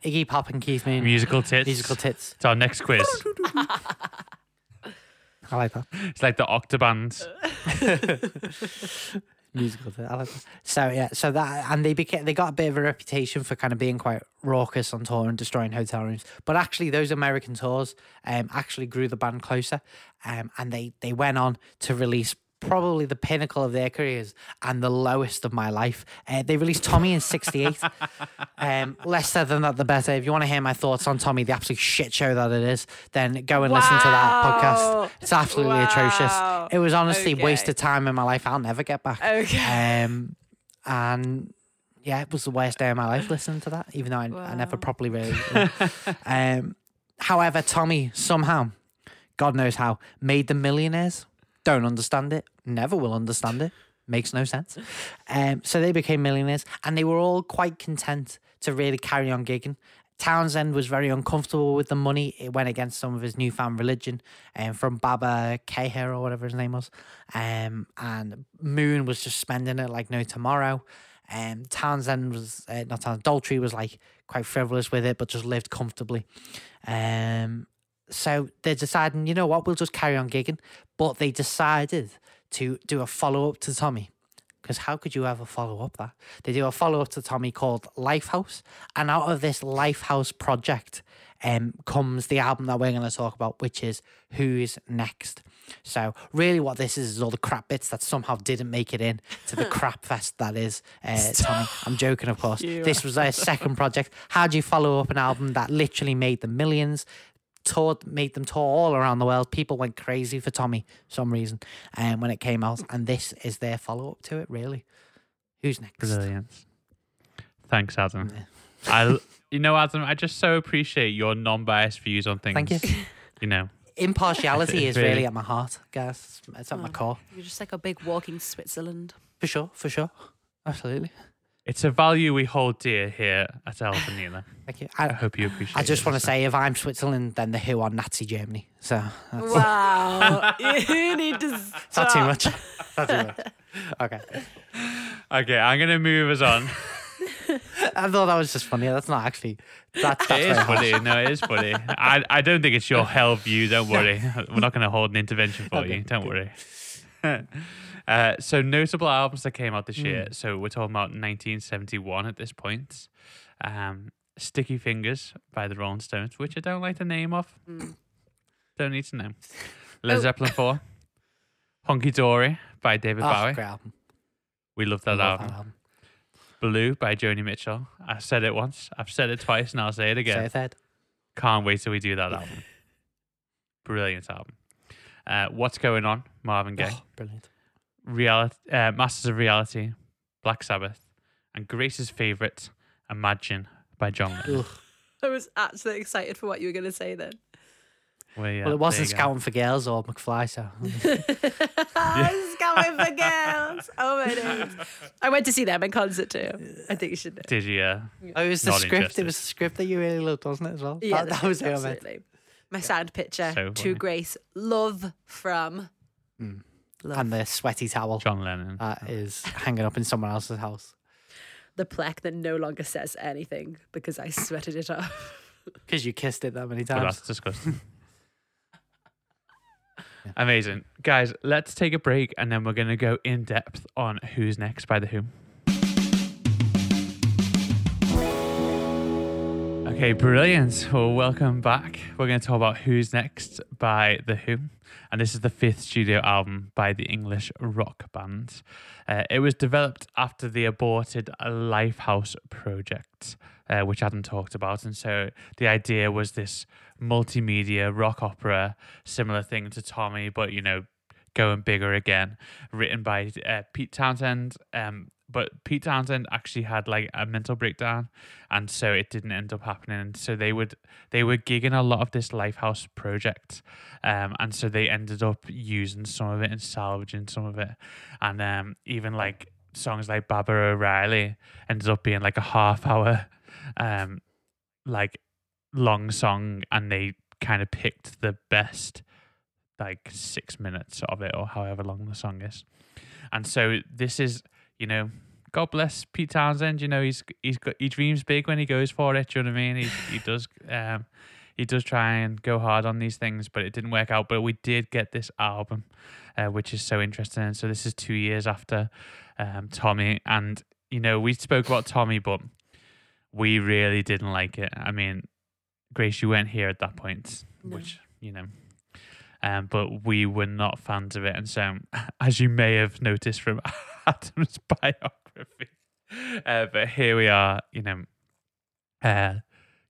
Iggy Pop and Keith Moon. musical tits. Musical tits. It's our next quiz. I like that. it's like the Octoband. Musical tits. I like that. So yeah, so that and they became they got a bit of a reputation for kind of being quite raucous on tour and destroying hotel rooms. But actually, those American tours um actually grew the band closer. Um, and they they went on to release. Probably the pinnacle of their careers and the lowest of my life. Uh, they released Tommy in '68. Um, less said than that, the better. If you want to hear my thoughts on Tommy, the absolute shit show that it is, then go and listen to that podcast. It's absolutely atrocious. It was honestly Okay. wasted time in my life. I'll never get back. Okay. Um, and yeah, it was the worst day of my life listening to that, even though I, I never properly really. um, however, Tommy somehow, God knows how, made them millionaires. Don't understand it. Never will understand it. Makes no sense. Um, so they became millionaires and they were all quite content to really carry on gigging. Townshend was very uncomfortable with the money. It went against some of his newfound religion um, from Baba Keher or whatever his name was. Um, and Moon was just spending it like no tomorrow. Um, Townshend was, uh, not Townshend, Daltrey was like quite frivolous with it, but just lived comfortably. Um, so they're deciding, you know what, we'll just carry on gigging. But they decided to do a follow up to Tommy. Because how could you ever follow up that? They do a follow up to Tommy called Lifehouse. And out of this Lifehouse project um, comes the album that we're going to talk about, which is Who's Next. So, really, what this is is all the crap bits that somehow didn't make it in to the crap fest that is uh, Tommy. I'm joking, of course. This was their second project. How do you follow up an album that literally made the millions? Toured, made them tour all around the world. People went crazy for Tommy for some reason, and um, when it came out, and this is their follow up to it. Really, who's next? Brilliant. Thanks, Adam. Yeah. I, you know, Adam, I just so appreciate your non-biased views on things. Thank you. You know, Impartiality is Really? really at my heart, guys. It's at my Oh. core, You're just like a big walking Switzerland. for sure, for sure, absolutely. It's a value we hold dear here at Elf and Thank you. I I, hope you appreciate. I just it, want to listener. say, if I'm Switzerland, then the Who are Nazi Germany. So that's, Wow. you need to it's not too much. It's not too much. Okay. Okay, I'm gonna move us on. I thought that was just funny. That's not actually. That, that's it is very harsh. funny. No, it is funny. I, I don't think it's your hell view. Don't worry. We're not going to hold an intervention for Okay, you. Don't worry. Uh, so notable albums that came out this year. Mm. So we're talking about 1971 at this point. Um, Sticky Fingers by the Rolling Stones, which I don't like the name of. Mm. Don't need to know. Led Oh. Zeppelin 4. Hunky Dory by David Oh, Bowie. great album. We love that Love album. that album. Blue by Joni Mitchell. I said it once. I've said it twice, and I'll say it again. Say it. Can't wait till we do that album. Brilliant album. Uh, What's going on? Marvin Gaye. Oh, brilliant. Reality, uh, Masters of Reality, Black Sabbath, and Grace's favorite, Imagine by John Lennon. I was actually excited for what you were going to say then. Well, yeah, well, it wasn't there scouting for girls or McFly, so I was going for girls. Oh my days. I went to see them in concert too. I think you should know. Did you? Uh, oh, it was the Not script. interested. It was the script that you really loved, wasn't it? As well. Yeah, that, that was script, who I meant. My sound picture So to. Grace. Love from. Mm. Love. And the sweaty towel John Lennon. that is hanging up in someone else's house the plaque that no longer says anything because I sweated it off. because you kissed it that many oh, Well, times. that's disgusting. Amazing. Guys, let's take a break and then we're going to go in depth on Who's Next by The Who. Okay, brilliant. Well, welcome back. We're going to talk about Who's Next by The Who. And this is the fifth studio album by the English rock band. Uh, it was developed after the aborted Lifehouse project, uh, which Adam talked about. And so the idea was this multimedia rock opera, similar thing to Tommy, but, you know, going bigger again, written by uh, Pete Townshend. Um, but Pete Townshend actually had like a mental breakdown, and so it didn't end up happening. So they would they were gigging a lot of this Lifehouse project, um, and so they ended up using some of it and salvaging some of it, and um, even like songs like Baba O'Riley ended up being like a half hour, um, like long song, and they kind of picked the best like six minutes of it or however long the song is. And so this is, you know, God bless Pete Townshend. You know, he's he's got he dreams big when he goes for it. Do you know what I mean? He he does um he does try and go hard on these things, but it didn't work out. But we did get this album, uh, which is so interesting. And so this is two years after um Tommy, and you know we spoke about Tommy, but we really didn't like it. I mean, Grace, you weren't here at that point, No. which you know um, but we were not fans of it. And so, as you may have noticed from Adam's biography, uh, but here we are, you know, uh,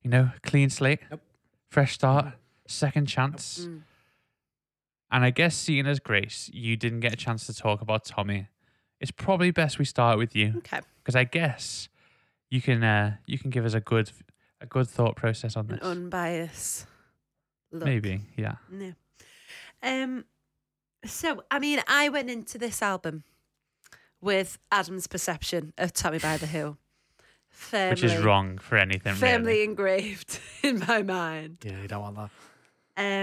you know, clean slate, Yep. fresh start, second chance. Mm. And I guess seeing as Grace, you didn't get a chance to talk about Tommy. It's probably best we start with you Okay. because I guess you can uh, you can give us a good a good thought process on An this. unbiased look. Maybe, yeah. No. Um. So I mean, I went into this album with Adam's perception of Tommy by the Who. Firmly, Which is wrong for anything Firmly really. engraved in my mind. Yeah, you don't want that.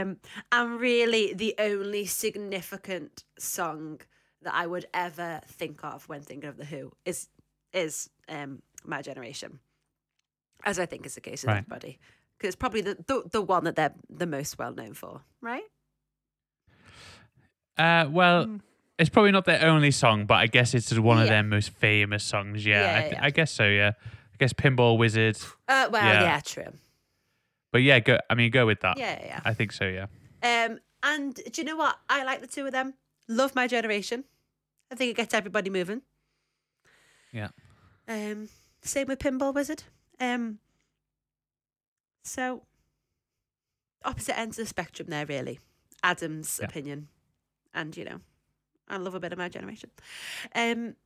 Um, and really, the only significant song that I would ever think of when thinking of the Who is is um, "My Generation," as I think is the case with Right. everybody, because it's probably the, the the one that they're the most well known for, right? Uh, well, Mm. it's probably not their only song, but I guess it's one of Yeah. their most famous songs. Yeah, Yeah, I, th- yeah. I guess so. Yeah, I guess Pinball Wizard. Uh, well, Yeah. true. But yeah, go. I mean, go with that. Yeah, yeah. I think so. Yeah. yeah. Um, and do you know what? I like the two of them. Love my generation. I think it gets everybody moving. Yeah. Um, same with Pinball Wizard. Um, so opposite ends of the spectrum there, really. Adam's Yeah. opinion, and you know, I love a bit of my generation. Um,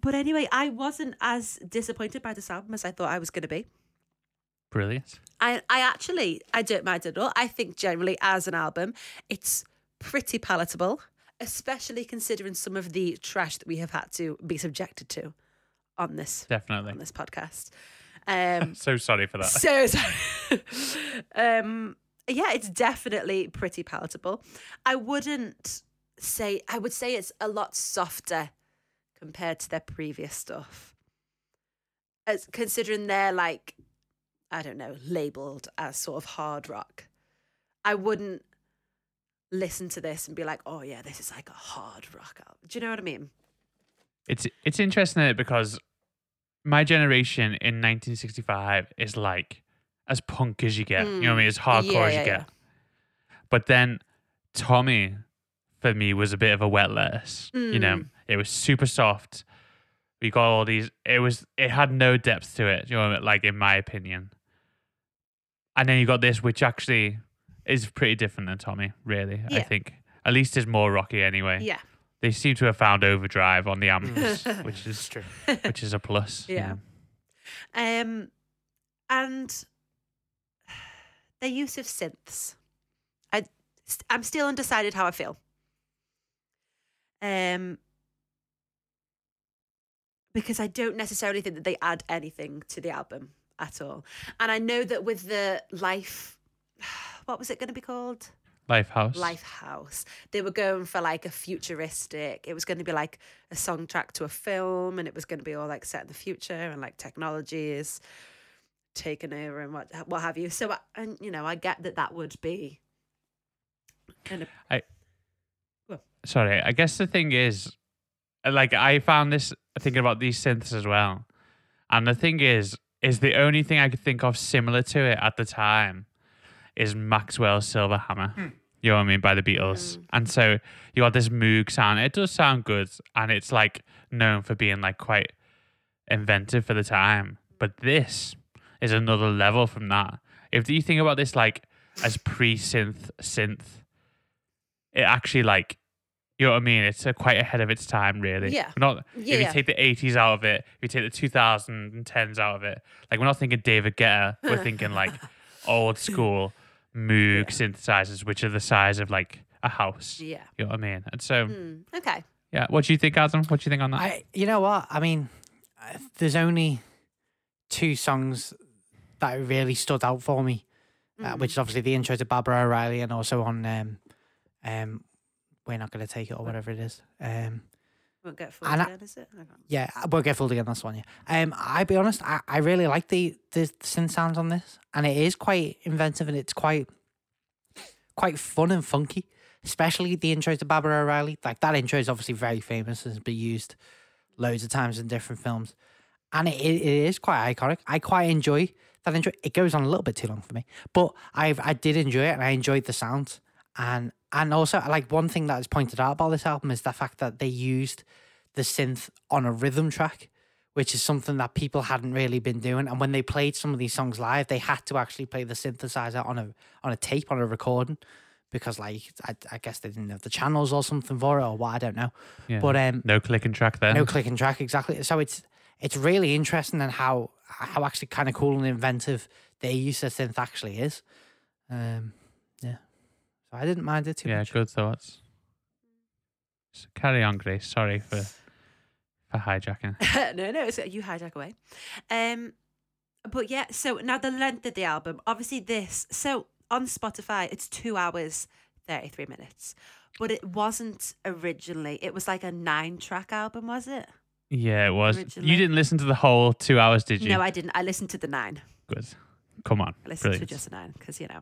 but anyway, I wasn't as disappointed by this album as I thought I was going to be. Brilliant. I, I actually, I don't mind at all. I think generally as an album, it's pretty palatable, especially considering some of the trash that we have had to be subjected to on this Definitely. on this podcast. Um, So sorry for that. so sorry. um, yeah, it's definitely pretty palatable. I wouldn't say I would say it's a lot softer compared to their previous stuff. As considering they're like, I don't know, labeled as sort of hard rock. I wouldn't listen to this and be like, oh yeah, this is like a hard rock album. Do you know what I mean? It's it's interesting because my generation in 1965 is like as punk as you get. You know what I mean? As hardcore Mm. Yeah, as you yeah, get. yeah. But then Tommy, for me, was a bit of a wet lettuce. You know, Mm. it was super soft. We got all these. It was. It had no depth to it. You know, I mean? like in my opinion. And then you got this, which actually is pretty different than Tommy. Really, I think. At least is more rocky anyway. Yeah. They seem to have found overdrive on the amps, which is true. which is a plus. you Yeah. know. Um, and their use of synths. I, I'm still undecided how I feel. Um, because I don't necessarily think that they add anything to the album at all. And I know that with the life, what was it going to be called? Lifehouse. Lifehouse. They were going for like a futuristic. It was going to be like a song track to a film, and it was going to be all like set in the future, and like technology is taken over and what what have you. So, I, and you know, I get that that would be. Kind of, I. Well. Sorry, I guess the thing is, like, I found this thinking about these synths as well, and the thing is, is the only thing I could think of similar to it at the time is Maxwell's Silver Hammer. You know what I mean by the Beatles, Mm. and so you got this Moog sound. It does sound good, and it's like known for being like quite inventive for the time. But this is another level from that. If you think about this like as pre-synth synth, it actually like you know what I mean. It's uh, quite ahead of its time, really. Yeah. We're not Yeah, if you yeah. take the eighties out of it, if you take the 2010s out of it, like we're not thinking David Guetta. We're thinking like old school Moog synthesizers, which are the size of like a house. yeah. You know what I mean? And so, Mm, okay. yeah. What do you think, Adam? What do you think on that? I, you know what? I mean, there's only two songs that really stood out for me, uh, Mm. which is obviously the intro to Baba O'Riley and also on um, um, We're Not Gonna Take It or whatever it is. Um, Won't get fooled And I- again, is it? I yeah, won't get fooled again. That's one. Yeah. Um, I be honest, I, I really like the the synth sounds on this, and it is quite inventive and it's quite quite fun and funky. Especially the intro to Baba O'Riley. Like that intro is obviously very famous and has been used loads of times in different films, and it, it, is quite iconic. I quite enjoy that intro. It goes on a little bit too long for me, but I I did enjoy it and I enjoyed the sound And and also like one thing that is pointed out about this album is the fact that they used the synth on a rhythm track, which is something that people hadn't really been doing. And when they played some of these songs live, they had to actually play the synthesizer on a on a tape on a recording because like I, I guess they didn't have the channels or something for it or what I don't know. yeah. But um, no click and track there. no click and track exactly. So it's it's really interesting and how how actually kind of cool and inventive their use of synth actually is. Um, yeah. So I didn't mind it too yeah, much. Yeah, good thoughts. So carry on, Grace. Sorry for for hijacking. no, no, it's you hijack away. Um, but yeah, so now the length of the album, obviously this. So on Spotify, it's two hours thirty three minutes, but it wasn't originally. It was like a nine track album, was it? Yeah, it was. Originally. You didn't listen to the whole two hours, did you? No, I didn't. I listened to the nine. Good. Come on. I listened Brilliant. to just the nine because you know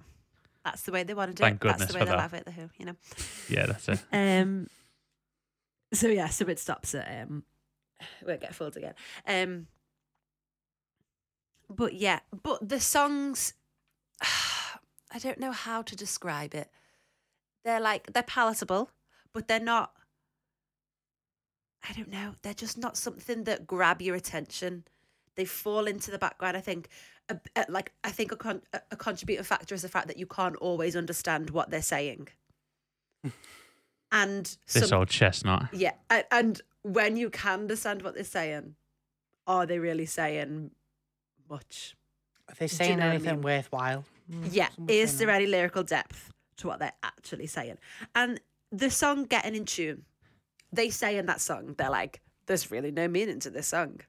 that's the way they want to do Thank it. That's goodness the way for they that. love it. The Who, you know. Yeah, that's it. Um. So yeah, so it stops at um. Won't get fooled again. Um. But yeah, but the songs, I don't know how to describe it. They're like they're palatable, but they're not. I don't know. They're just not something that grab your attention. They fall into the background. I think, a, a- like I think a, con- a a contributing factor is the fact that you can't always understand what they're saying. and This some, old chestnut. yeah, and, and when you can understand what they're saying, are they really saying much? Are they Do you saying know what I anything mean? worthwhile? Mm, Yeah, is there that. any lyrical depth to what they're actually saying? And the song "Getting in Tune," they say in that song, they're like, "There's really no meaning to this song."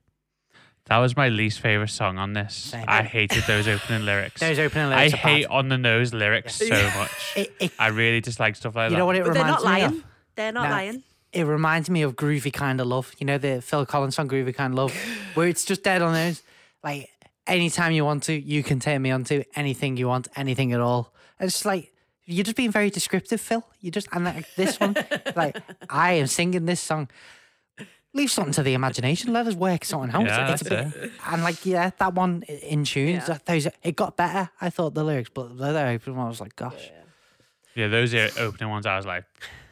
That was my least favorite song on this. Same. I hated those opening lyrics. Those opening I lyrics are hate bad. on the nose lyrics so much. It, it, I really dislike stuff like you that. You know what it But they're reminds not me lying. of? They're not No. lying. It reminds me of Groovy Kind of Love. You know the Phil Collins song Groovy Kind of Love, where it's just dead on those. Like anytime you want to, you can turn me on to anything you want, anything at all. And It's like you're just being very descriptive, Phil. You just and like this one, like I am singing this song. Leave something to the imagination. Let us work something out. Yeah, it's a that's bit, and like yeah, that one in tunes. Yeah. Those it got better. I thought the lyrics, but the other opening one I was like, gosh. Yeah, those are opening ones. I was like,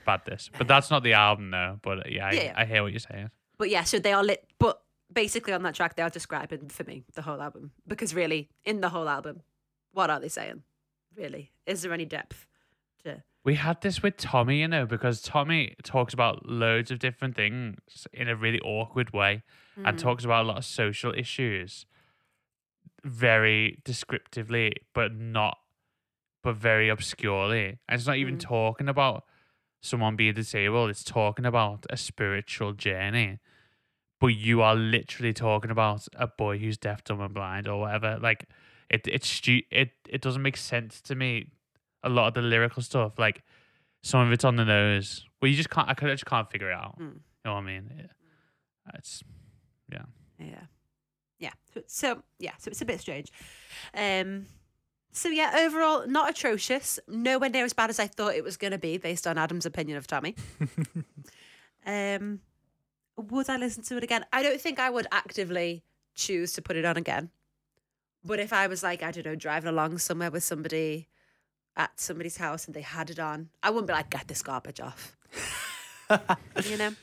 bad this, but that's not the album though. But yeah, I, Yeah, yeah. I hear what you're saying. But yeah, so they are lit. But basically, on that track, they are describing for me the whole album because really, in the whole album, what are they saying? Really, is there any depth to? We had this with Tommy, you know, because Tommy talks about loads of different things in a really awkward way and Mm. talks about a lot of social issues very descriptively, but not, but very obscurely. And it's not even Mm. talking about someone being disabled, it's talking about a spiritual journey. But you are literally talking about a boy who's deaf, dumb, and blind, or whatever. Like, it it's stu- it it doesn't make sense to me. A lot of the lyrical stuff, like some of it's on the nose, well, you just can't. I could- I just can't figure it out. Mm. You know what I mean? It- it's Yeah, yeah. So, so yeah, so it's a bit strange. Um, so yeah, overall, not atrocious. Nowhere near as bad as I thought it was going to be, based on Adam's opinion of Tommy. um, would I listen to it again? I don't think I would actively choose to put it on again. But if I was like, I don't know, driving along somewhere with somebody at somebody's house and they had it on, I wouldn't be like, get this garbage off. you know?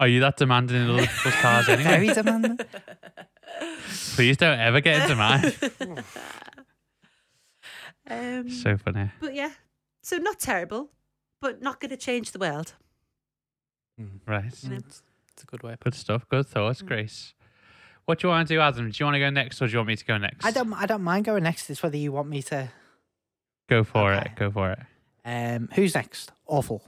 Are you that demanding in other people's cars anyway? Very demanding. Please don't ever get into mine. Um, so funny. But yeah, so not terrible, but not going to change the world. Right. know. It's, it's a good way. Good stuff. Good thoughts, Mm. Grace. What do you want to do, Adam? Do you want to go next or do you want me to go next? I don't. I don't mind going next. It's whether you want me to. Go for Okay. it. Go for it. Um, who's next? Awful.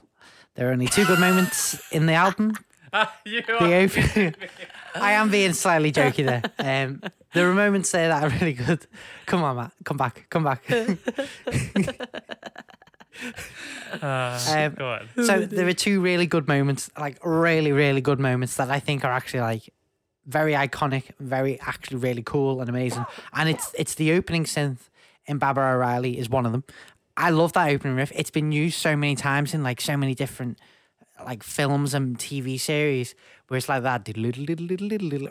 There are only two good moments in the album. you The open- I am being slightly jokey there. Um, there are moments there that are really good. Come on, Matt. Come back. Come back. Uh, Um, go on. so there are two really good moments, like really, really good moments that I think are actually like very iconic, very actually really cool and amazing. And it's it's the opening synth in Baba O'Riley is one of them. I love that opening riff. It's been used so many times in like so many different like films and TV series where it's like that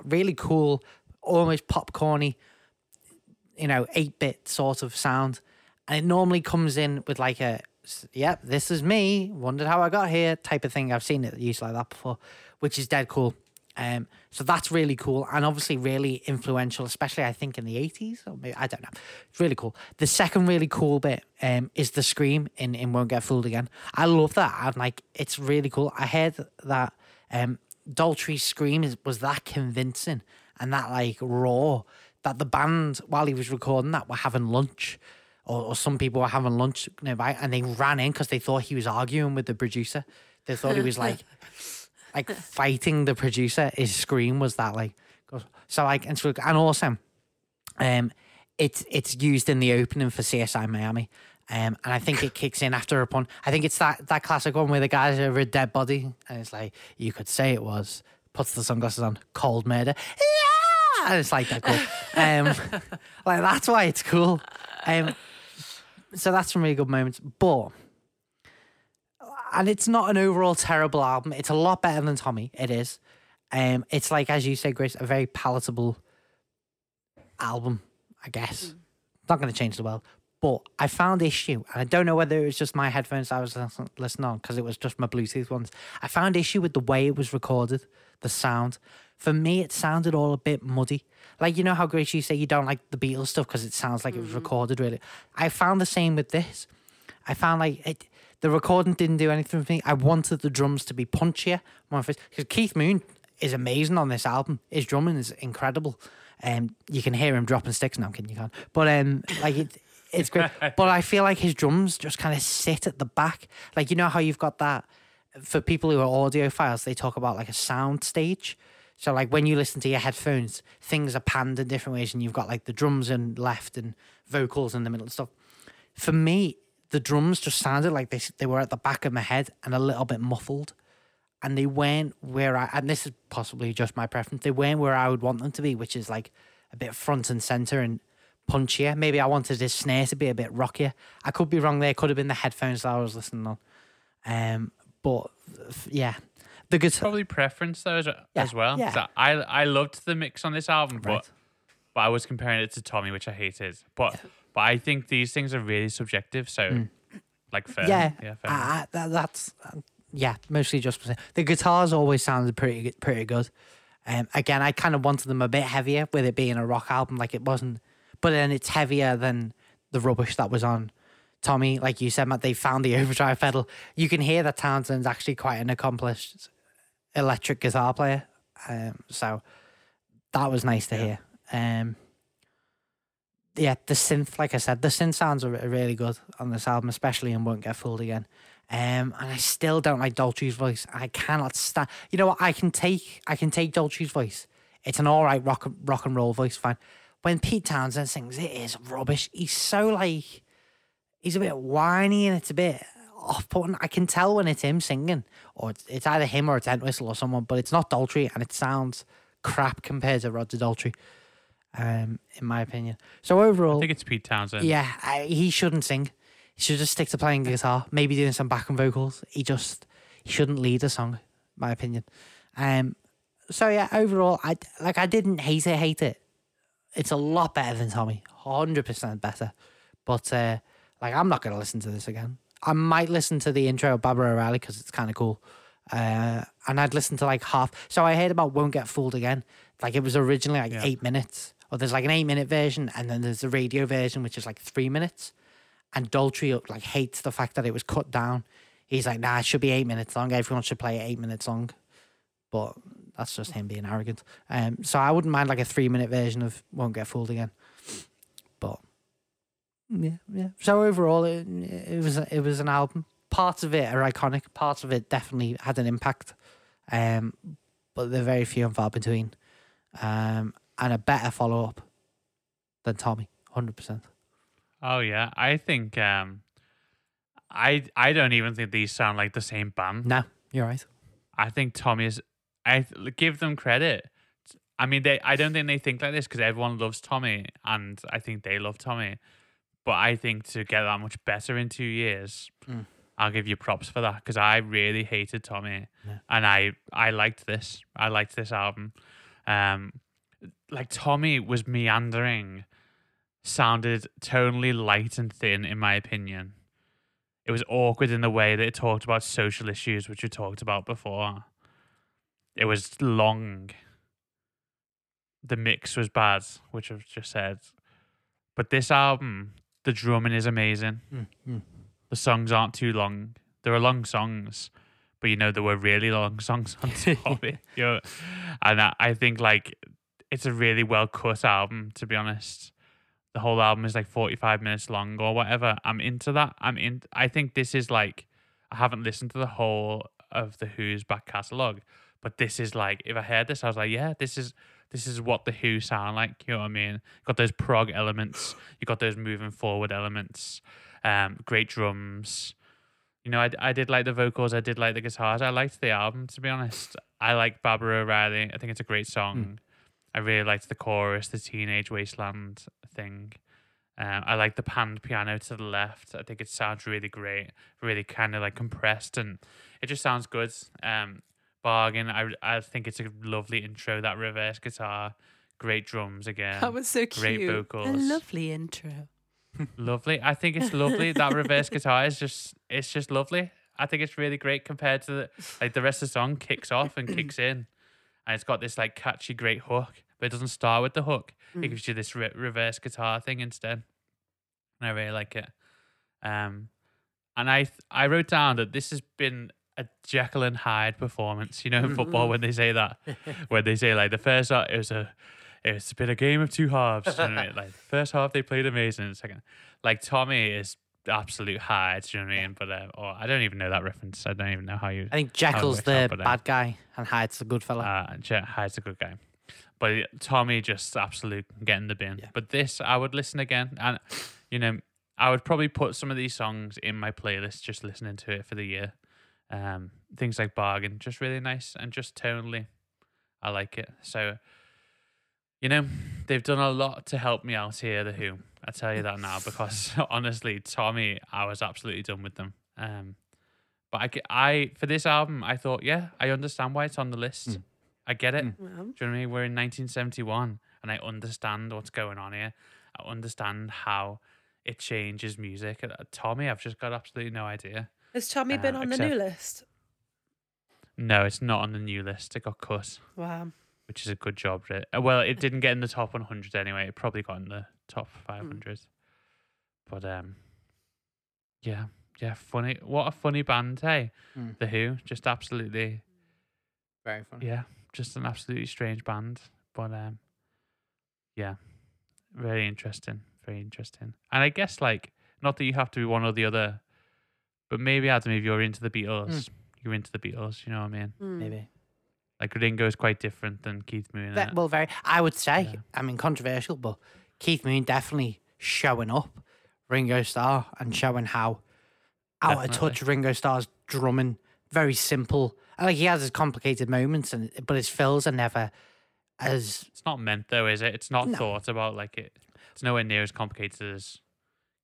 really cool, almost popcorny, you know, eight bit sort of sound. And it normally comes in with like a yep, this is me, wondered how I got here type of thing. I've seen it used like that before, which is dead cool. Um, so that's really cool and obviously really influential, especially I think in the 80s or maybe I don't know. It's really cool. The second really cool bit um, is the scream in, in Won't Get Fooled Again. I love that. I'm like, it's really cool. I heard that um, Daltrey's scream is, was that convincing and that like raw that the band, while he was recording that, were having lunch. Or, or some people were having lunch nearby and they ran in because they thought he was arguing with the producer. They thought he was like, like fighting the producer. His scream was that like goes- so like and so and also, um, it's it's used in the opening for CSI Miami. Um, and I think it kicks in after a pun. I think it's that, that classic one where the guy's over a dead body, and it's like you could say it was puts the sunglasses on, cold murder, yeah! and it's like that cool. Um, like that's why it's cool. Um, so that's some really good moments. But and it's not an overall terrible album. It's a lot better than Tommy. It is. Um, it's like as you say, Grace, a very palatable album. I guess not going to change the world, but I found issue, and I don't know whether it was just my headphones I was listening on because it was just my Bluetooth ones. I found issue with the way it was recorded, the sound. For me, it sounded all a bit muddy. Like you know how Grace you say you don't like the Beatles stuff because it sounds like it was recorded really. I found the same with this. I found like it, the recording didn't do anything for me. I wanted the drums to be punchier. Because Keith Moon is amazing on this album. His drumming is incredible. Um, you can hear him dropping sticks now, can you? can't. but um, like it, it's great. but I feel like his drums just kind of sit at the back. Like you know how you've got that for people who are audiophiles. They talk about like a sound stage. So like when you listen to your headphones, things are panned in different ways, and you've got like the drums in left and vocals in the middle and stuff. For me, the drums just sounded like they they were at the back of my head and a little bit muffled, and they weren't where I. And this is possibly just my preference. They weren't where I would want them to be, which is like a bit front and center and punchier. Maybe I wanted his snare to be a bit rockier. I could be wrong there. Could have been the headphones that I was listening on. Um, but yeah, the guitar. Probably preference though as, Yeah, as well. yeah. I I loved the mix on this album, Right. but but I was comparing it to Tommy, which I hated. But but I think these things are really subjective. So like fair. Mm. yeah, yeah, fair. I, I, that, that's uh, yeah, mostly just the guitars always sounded pretty good- pretty good. Um, again, I kind of wanted them a bit heavier with it being a rock album, like it wasn't, but then it's heavier than the rubbish that was on Tommy. Like you said, Matt, they found the overdrive pedal. You can hear that Townshend's actually quite an accomplished electric guitar player. Um, so that was nice to hear. Um, yeah, the synth, like I said, the synth sounds are really good on this album, especially in Won't Get Fooled Again. Um, and I still don't like Daltrey's voice. I cannot stand. You know what? I can take I can take Daltrey's voice. It's an all right rock rock and roll voice, fine. When Pete Townshend sings, it is rubbish. He's so like he's a bit whiny and it's a bit off putting. I can tell when it's him singing, or it's, it's either him or it's Entwistle or someone, but it's not Daltrey and it sounds crap compared to Roger Daltrey. Um, in my opinion. So overall, I think it's Pete Townshend. yeah, I, he shouldn't sing. He should just stick to playing the guitar, maybe doing some backing vocals. He just he shouldn't lead a song, my opinion. Um, so yeah, overall, I like I didn't hate it, hate it. It's a lot better than Tommy, hundred percent better. But uh, like I'm not gonna listen to this again. I might listen to the intro of Baba O'Riley because it's kind of cool. Uh, and I'd listen to like half. So I heard about Won't Get Fooled Again. Like it was originally like Yeah. eight minutes, or there's like an eight minute version, and then there's the radio version which is like three minutes. And Daltrey like hates the fact that it was cut down. He's like, nah, it should be eight minutes long. Everyone should play it eight minutes long. But that's just him being arrogant. Um, so I wouldn't mind like a three minute version of Won't Get Fooled Again. But yeah, yeah. So overall, it, it was it was an album. Parts of it are iconic. Parts of it definitely had an impact. Um, but they're very few and far between. Um, and a better follow up than Tommy, hundred percent. Oh yeah, I think um, I I don't even think these sound like the same band. No, you're right. I think Tommy is. I give them credit. I mean, they. I don't think they think like this because everyone loves Tommy, and I think they love Tommy. But I think to get that much better in two years, Mm. I'll give you props for that because I really hated Tommy, Yeah. and I I liked this. I liked this album. Um, like Tommy was meandering, sounded tonally light and thin, in my opinion. It was awkward in the way that it talked about social issues, which we talked about before. It was long. The mix was bad, which I've just said. But this album, the drumming is amazing. Mm, mm. The songs aren't too long. There are long songs, but you know there were really long songs on top of it. You know? And I, I think like it's a really well cut album, to be honest. The whole album is like forty five minutes long or whatever. I'm into that. I'm in. I think this is like I haven't listened to the whole of the Who's back catalogue, But this is like, if I heard this, I was like, yeah, this is this is what the Who sound like. You know what I mean? Got those prog elements. You got those moving forward elements. Um, great drums. You know, I, I did like the vocals. I did like the guitars. I liked the album, to be honest. I like Baba O'Riley. I think it's a great song. I really liked the chorus, the Teenage Wasteland thing. Um, I like the panned piano to the left. I think it sounds really great, really kind of like compressed, and it just sounds good. Um, bargain. I I think it's a lovely intro. That reverse guitar, great drums again. That was so cute. great A vocals. lovely intro. lovely. I think it's lovely. that reverse guitar is just it's just lovely. I think it's really great compared to the like the rest of the song kicks off and kicks in, and it's got this like catchy great hook, but it doesn't start with the hook. It gives you this re- reverse guitar thing instead, and I really like it. Um, and I th- I wrote down that this has been a Jekyll and Hyde performance. You know, in football when they say that, when they say like the first half it was a it's been a game of two halves. you know what I mean? Like first half they played amazing. The second, like Tommy is absolute Hyde. Do you know what I mean? But uh, or I don't even know that reference. I don't even know how you. I think Jekyll's the out, but, um, bad guy and Hyde's the good fella. Uh, Je- Hyde's a good guy. But Tommy just absolute getting the bin. Yeah. But this, I would listen again, and you know, I would probably put some of these songs in my playlist, just listening to it for the year. Um, things like Bargain, just really nice, and just tonally, I like it. So, you know, they've done a lot to help me out here. The Who, I tell you that now, because honestly, Tommy, I was absolutely done with them. Um, but I, I for this album, I thought, yeah, I understand why it's on the list. Mm. I get it. Mm. Well, Do you know what I mean? We're in 1971, and I understand what's going on here. I understand how it changes music. Uh, Tommy, I've just got absolutely no idea. has Tommy been Uh, on the new list? No, it's not on the new list. It got cut, Wow. which is a good job. Uh, Well, it didn't get in the top 100 anyway. It probably got in the top Hmm. 500. But um, yeah, yeah, funny. What a funny band, hey? Mm. The Who, just absolutely Very funny. yeah, just an absolutely strange band. But um, yeah, very interesting, very interesting. And I guess like not that you have to be one or the other, but maybe Adam, if you're into the Beatles, you're into the Beatles. You know what I mean? Mm. Maybe. Like Ringo is quite different than Keith Moon. Ve- well, very. I would say. Yeah. I mean, controversial, but Keith Moon definitely showing up Ringo Starr and showing how out of touch Ringo Starr's drumming. Very simple. Like he has his complicated moments, and but his fills are never as it's not meant though, is it? It's not No. thought about like it. It's nowhere near as complicated as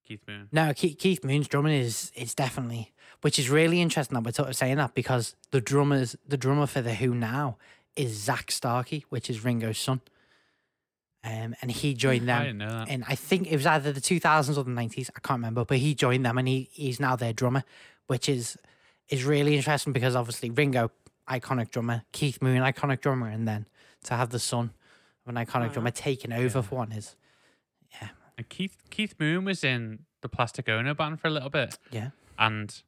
Keith Moon. No, Keith, Keith Moon's drumming is it's definitely, which is really interesting that we're sort of saying that because the drummers, the drummer for the Who now is Zak Starkey, which is Ringo's son. Um, and he joined I them didn't know that. in I think it was either the 2000s or the 90s. I can't remember, but he joined them and he he's now their drummer, which is is really interesting because obviously Ringo, iconic drummer, Keith Moon, iconic drummer, and then to have the son of an iconic Wow. drummer taking over Yeah. for one is yeah. And Keith Keith Moon was in the Plastic Ono band for a little bit. yeah. and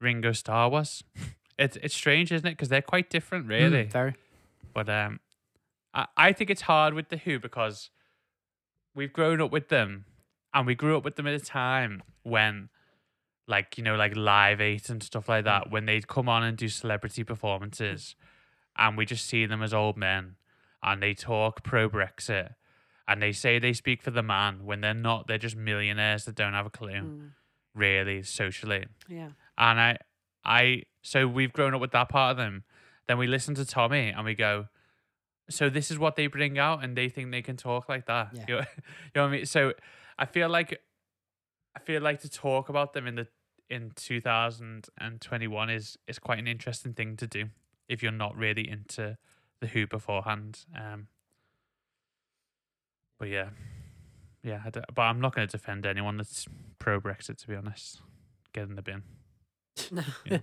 Ringo Starr was. It's it's strange, isn't it? Because they're quite different, Mm, really. very. But um, I I think it's hard with the Who because we've grown up with them, and we grew up with them at a time when, like you know, like Live Eight and stuff like that, when they'd come on and do celebrity performances, and we just see them as old men, and they talk pro Brexit. And they say they speak for the man when they're not. They're just millionaires that don't have a clue, Mm. really, socially. Yeah. And I, I, so we've grown up with that part of them. Then we listen to Tommy and we go, so this is what they bring out, and they think they can talk like that. Yeah. You, know, you know what I mean? So I feel like, I feel like to talk about them in the in 2021 is is quite an interesting thing to do if you're not really into the Who beforehand. Um, but yeah, yeah, I but I'm not going to defend anyone that's pro Brexit. To be honest, get in the bin.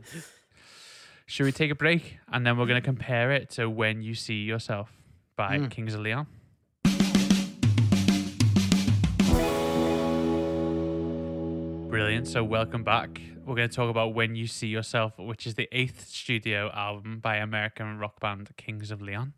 Should we take a break and then we're going to compare it to When You See Yourself by Mm. Kings of Leon? Brilliant. So, welcome back. We're going to talk about When You See Yourself, which is the eighth studio album by American rock band Kings of Leon.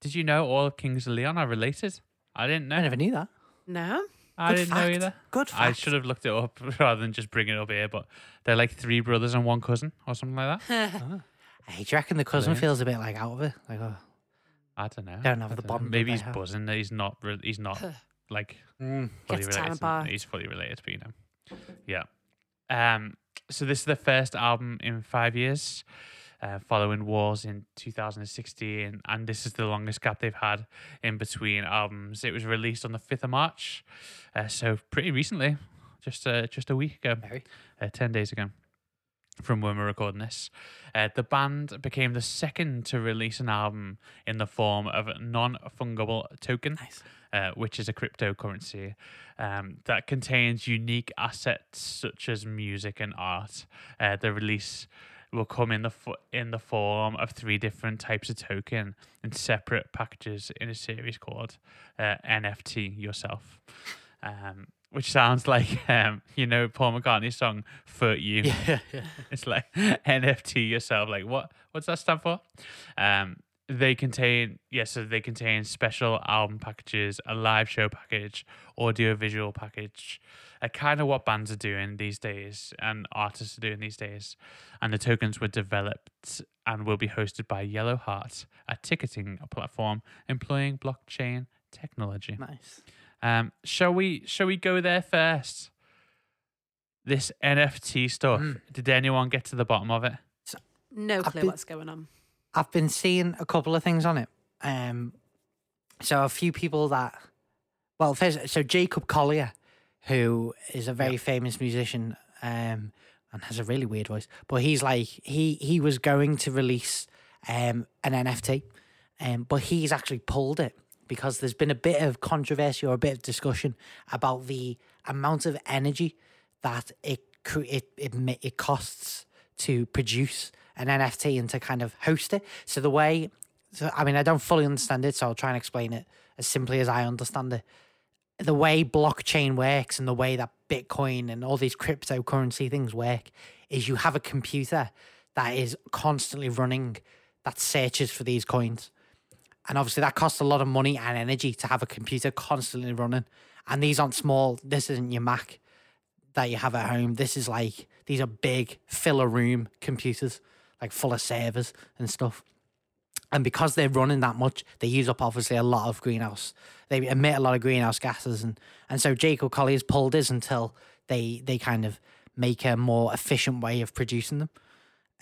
Did you know all of Kings of Leon are related? I didn't know. I never knew that. No. I Good didn't know either. Good fact. I should have looked it up rather than just bring it up here, but they're like three brothers and one cousin or something like that. Ah. Hey, do you reckon the cousin Brilliant. feels a bit like out of it? Like, oh, I don't know. Don't have I the don't bond Maybe he's have. buzzing that he's not. Re- he's not like mm. fully Gets related. He's fully related, but you know, yeah. Um. So this is the first album in five years, uh, following Walls in 2016, and this is the longest gap they've had in between albums. It was released on the 5th of March, uh, so pretty recently, just uh, just a week ago uh, 10 days ago from when we're recording this. Uh, the band became the second to release an album in the form of a non fungible token, Nice. uh, which is a cryptocurrency um, that contains unique assets such as music and art. Uh, the release will come in the fo- in the form of three different types of token in separate packages in a series called uh, NFT Yourself. Um, which sounds like um, you know Paul McCartney's song "For You." Yeah, yeah. It's like NFT yourself. Like what? What's that stand for? Um, they contain yes, so they contain special album packages, a live show package, audio visual package, a kind of what bands are doing these days and artists are doing these days. And the tokens were developed and will be hosted by YellowHeart, a ticketing platform employing blockchain technology. Nice. Um, shall we shall we go there first? This NFT stuff. Mm. Did anyone get to the bottom of it? No clue been- what's going on. I've been seeing a couple of things on it. Um, so a few people that, well, first, so Jacob Collier, who is a very famous musician, um, and has a really weird voice, but he's like he he was going to release um an NFT, um, but he's actually pulled it because there's been a bit of controversy or a bit of discussion about the amount of energy that it it it it costs to produce an NFT and to kind of host it. So the way, so I mean, I don't fully understand it, so I'll try and explain it as simply as I understand it. The way blockchain works and the way that Bitcoin and all these cryptocurrency things work is you have a computer that is constantly running that searches for these coins. And obviously that costs a lot of money and energy to have a computer constantly running. And these aren't small. This isn't your Mac that you have at home. This is like these are big fill a room computers, like full of servers and stuff. And because they're running that much, they use up obviously a lot of greenhouse. They emit a lot of greenhouse gases, and and so Jacob Collier's pulled his until they they kind of make a more efficient way of producing them.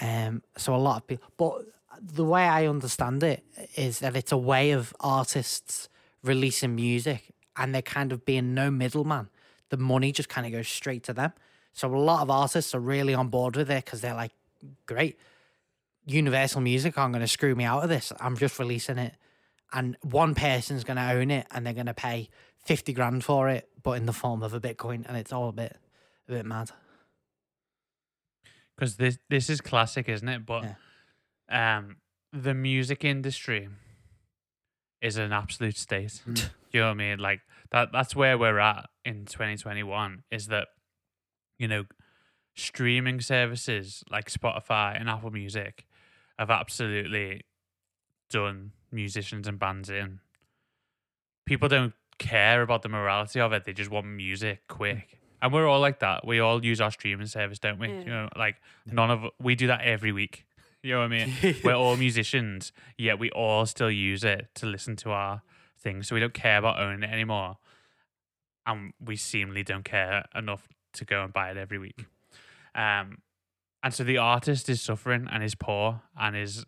Um, so a lot of people, but the way I understand it is that it's a way of artists releasing music, and there kind of being no middleman. The money just kind of goes straight to them. So a lot of artists are really on board with it because they're like, great, Universal Music aren't going to screw me out of this. I'm just releasing it, and one person's going to own it, and they're going to pay fifty grand for it, but in the form of a Bitcoin, and it's all a bit, a bit mad. Because this this is classic, isn't it? But um, the music industry is an absolute state. Mm. you know what I mean? Like that. That's where we're at in 2021. Is that you know streaming services like Spotify and Apple Music have absolutely done musicians and bands in. People don't care about the morality of it. They just want music quick. And we're all like that. We all use our streaming service, don't we? Yeah. You know, like none of we do that every week. You know what I mean? We're all musicians, yet we all still use it to listen to our things. So we don't care about owning it anymore. And we seemingly don't care enough to go and buy it every week. Um, and so the artist is suffering and is poor and is,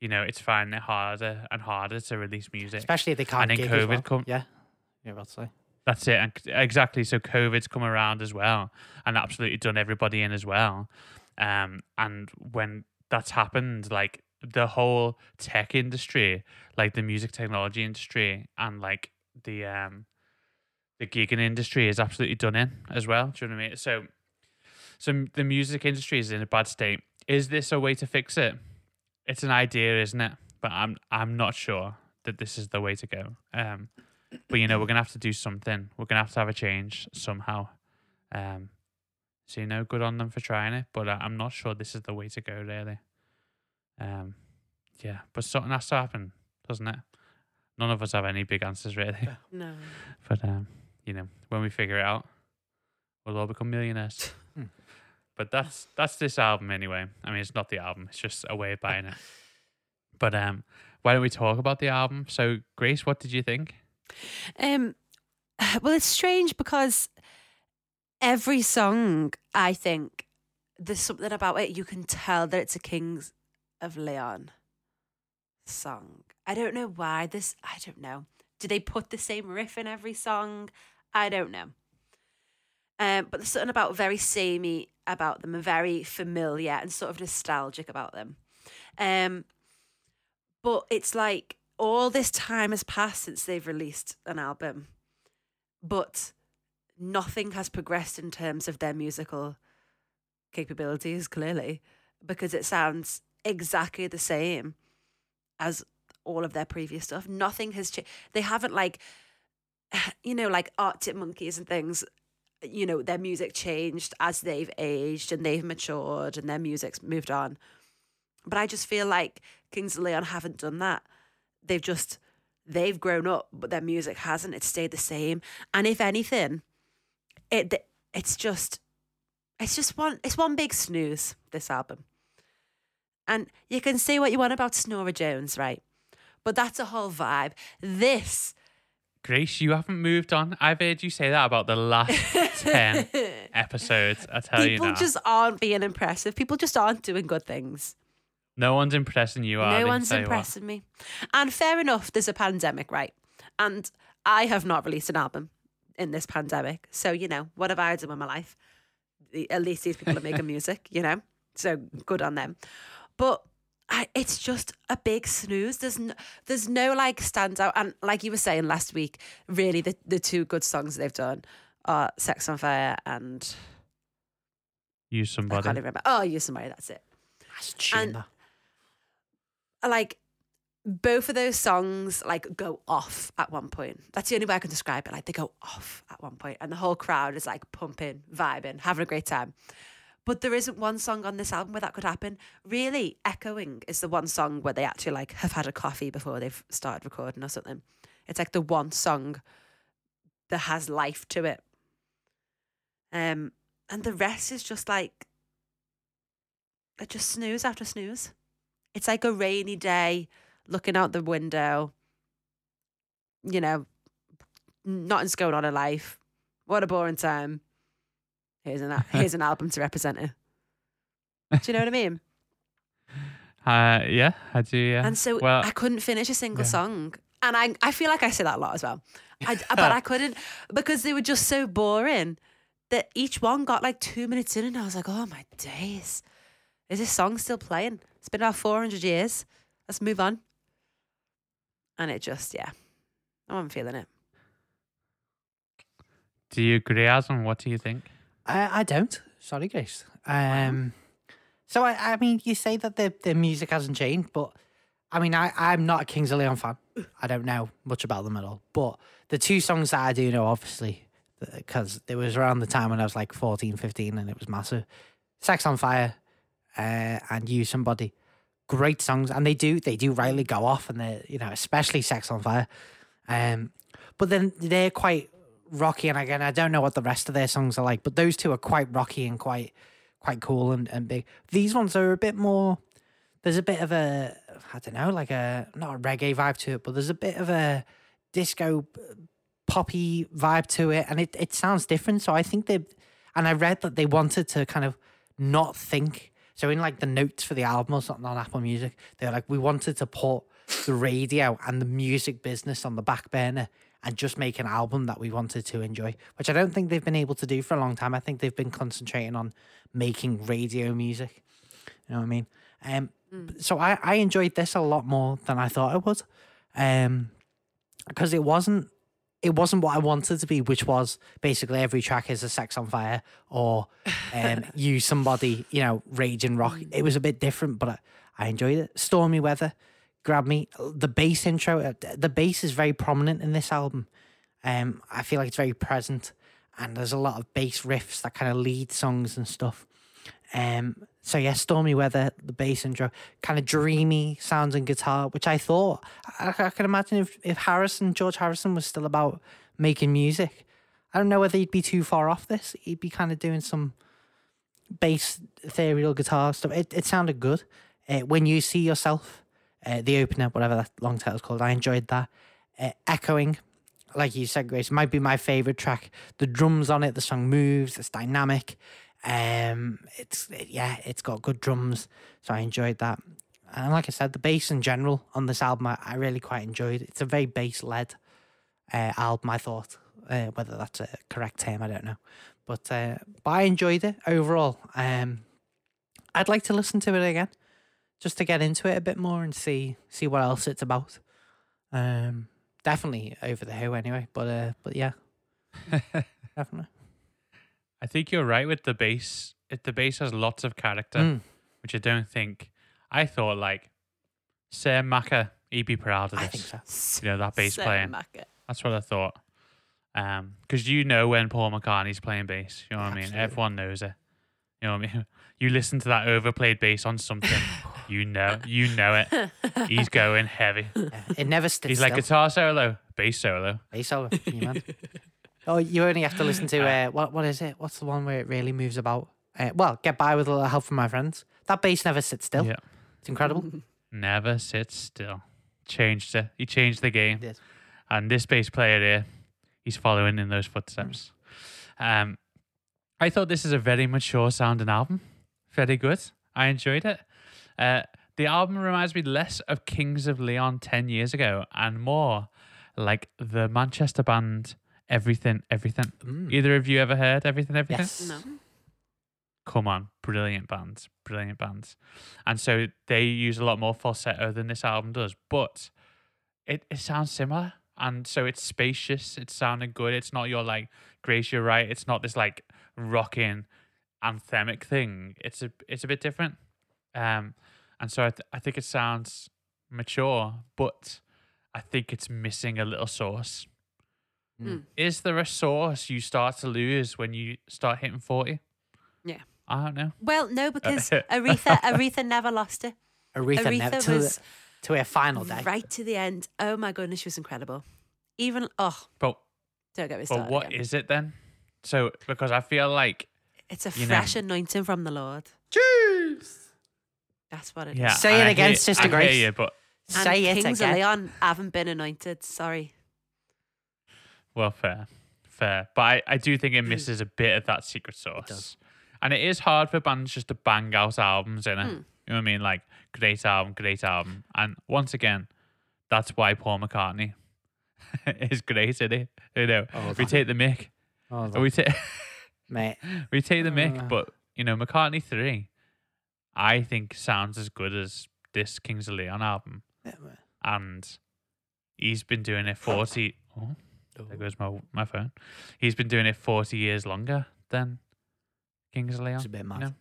you know, it's finding it harder and harder to release music. Especially if they can't. then gig as COVID well. come- Yeah, about to say. That's it. And exactly. So COVID's come around as well and absolutely done everybody in as well. Um, and when that's happened, like the whole tech industry, like the music technology industry and like the um the gigging industry is absolutely done in as well. Do you know what I mean? So so the music industry is in a bad state. Is this a way to fix it? It's an idea, isn't it? But I'm I'm not sure that this is the way to go. Um but you know we're gonna have to do something. We're gonna have to have a change somehow. Um, so you know, good on them for trying it, but I, I'm not sure this is the way to go. Really. Um, yeah, but something has to happen, doesn't it? None of us have any big answers really, No. but um, you know, when we figure it out, we'll all become millionaires. Hmm. But that's that's this album anyway. I mean, it's not the album; it's just a way of buying it. But um, why don't we talk about the album? So, Grace, what did you think? Um, well, it's strange because every song, I think, there's something about it you can tell that it's a Kings of Leon song. I don't know why this. I don't know. Do they put the same riff in every song? I don't know. Um, but there's something about very samey about them and very familiar and sort of nostalgic about them. Um, but it's like all this time has passed since they've released an album, but nothing has progressed in terms of their musical capabilities, clearly, because it sounds exactly the same as all of their previous stuff. Nothing has changed. They haven't, like, you know, like Arctic Monkeys and things. You know, their music changed as they've aged and they've matured and their music's moved on. But I just feel like Kings of Leon haven't done that. They've just they've grown up, but their music hasn't. It's stayed the same. And if anything, it it's just it's just one it's one big snooze, this album. And you can say what you want about Snora Jones, right? But that's a whole vibe. This Grace, you haven't moved on. I've heard you say that about the last 10 episodes. I tell people you now. just aren't being impressive. People just aren't doing good things. no one's impressing you, are no one's you what. impressing me. And fair enough, there's a pandemic, right? And I have not released an album in this pandemic. So, you know, what have I done with my life? The- At least these people are making music, you know? So good on them. But I, it's just a big snooze. There's no, there's no like standout. And like you were saying last week, really the, the two good songs they've done are Sex on Fire and Use I can't even remember. Oh, Use Somebody, that's it. That's a tune, And- like both of those songs like go off at one point. That's the only way I can describe it. Like they go off at one point, and the whole crowd is like pumping, vibing, having a great time. But there isn't one song on this album where that could happen. Really, Echoing is the one song where they actually like have had a coffee before they've started recording or something. It's like the one song that has life to it. Um, and the rest is just like just snooze after snooze. It's like a rainy day, looking out the window. You know, nothing's going on in life. What a boring time. Here's an here's an album to represent it. Do you know what I mean? Uh, yeah, I do. Yeah. And so well, I couldn't finish a single yeah. song. And I I feel like I say that a lot as well. I, but I couldn't because they were just so boring that each one got like two minutes in and I was like, oh my days. Is this song still playing? It's been about 400 years. Let's move on. And it just, yeah, I wasn't feeling it. do you agree, Aslan? What do you think? I, I don't. Sorry, Grace. Um, so I, I mean, you say that the the music hasn't changed, but I mean, I I'm not a Kings of Leon fan. I don't know much about them at all. But the two songs that I do know, obviously, because it was around the time when I was like 14, 15, and it was massive. Sex on Fire, uh, and Use Somebody, great songs, and they do they do rightly go off, and they you know especially Sex on Fire, um, but then they're quite rocky, and again I don't know what the rest of their songs are like, but those two are quite rocky and quite quite cool and, and big. These ones are a bit more. There's a bit of a I don't know, like a not a reggae vibe to it, but there's a bit of a disco poppy vibe to it, and it it sounds different. So I think they, and I read that they wanted to kind of not think. So in like the notes for the album or something on Apple Music, they're like, we wanted to put the radio and the music business on the back burner and just make an album that we wanted to enjoy, which I don't think they've been able to do for a long time. I think they've been concentrating on making radio music. You know what I mean? Um, so I, I enjoyed this a lot more than I thought it would. Um, because it wasn't it wasn't what I wanted to be, which was basically every track is a sex on fire or um use somebody, you know, raging rock. It was a bit different, but I, I enjoyed it. Stormy weather grabbed me. The bass intro, uh, the bass is very prominent in this album. Um, I feel like it's very present, and there's a lot of bass riffs that kind of lead songs and stuff. Um, so yeah, stormy weather, the bass intro, kind of dreamy sounds and guitar, which I thought I, I can imagine if if Harrison, George Harrison, was still about making music. I don't know whether he'd be too far off this. He'd be kind of doing some bass, ethereal guitar stuff. It it sounded good. Uh, when you see yourself, uh, the opener, whatever that long title's called, I enjoyed that. Uh, echoing, like you said, Grace, might be my favorite track. The drums on it, the song moves, it's dynamic. Um, it's yeah, it's got good drums, so I enjoyed that. And like I said, the bass in general on this album, I, I really quite enjoyed. It's a very bass led uh, album. I thought, uh, whether that's a correct term, I don't know, but uh, but I enjoyed it overall. Um, I'd like to listen to it again, just to get into it a bit more and see see what else it's about. Um, definitely over the Who anyway, but uh, but yeah, definitely. I think you're right with the bass. It, the bass has lots of character, Mm, which I don't think. I thought like Sam Macker, he'd be proud of I this. think so. You know that bass So playing. macca. That's what I thought. Um, because you know when Paul McCartney's playing bass. You know what I mean? Everyone knows it. You know what I mean? You listen to that overplayed bass on something, you know, you know it. He's going heavy. Yeah, it never sits He's still. like guitar solo, bass solo. Bass solo, you man. Oh, you only have to listen to uh, what what is it? What's the one where it really moves about? Uh, well, get by with a little help from my friends. That bass never sits still. Yeah. It's incredible. Never sits still. Changed it. He changed the game. He did. And this bass player here, he's following in those footsteps. Um, I thought this is a very mature sounding album. Very good. I enjoyed it. Uh, the album reminds me less of Kings of Leon 10 years ago and more like the Manchester band Everything, Everything. Mm. Either of you ever heard Everything, Everything? Yes. No. come on, brilliant bands, brilliant bands. And so they use a lot more falsetto than this album does, but it, it sounds similar. And so it's spacious, it's sounding good. It's not your like Grace, you're right. It's not this like rocking anthemic thing. It's a it's a bit different. Um and so I, th- I think it sounds mature, but I think it's missing a little sauce. Mm. Is there a sauce you start to lose when you start hitting 40? Yeah. I don't know. Well, no, because Aretha Aretha never lost it. Aretha, Aretha never to, was the, to her final day. right to the end. Oh my goodness, she was incredible. Even oh, But don't get me but started. what again. is it then? So because I feel like It's a you know- fresh anointing from the Lord. Cheers. That's what it is. yeah, Say it I again, hear- Sister I Grace. Hear you, but And Say it Kings again. of Leon haven't been anointed. Sorry. Well, fair, fair. But I, I do think it misses a bit of that secret sauce. does. And it is hard for bands just to bang out albums in it. Mm. You know what I mean? Like great album, great album. And once again, that's why Paul McCartney is great, isn't? You know, Oh, we that- take the mic. Oh, We take mate. we take the mic, Uh. but you know, McCartney three, I think sounds as good as this Kings of Leon album, and he's been doing it forty. Oh, there goes my my phone. He's been doing it forty years longer than Kings of Leon. It's a bit you mad. know?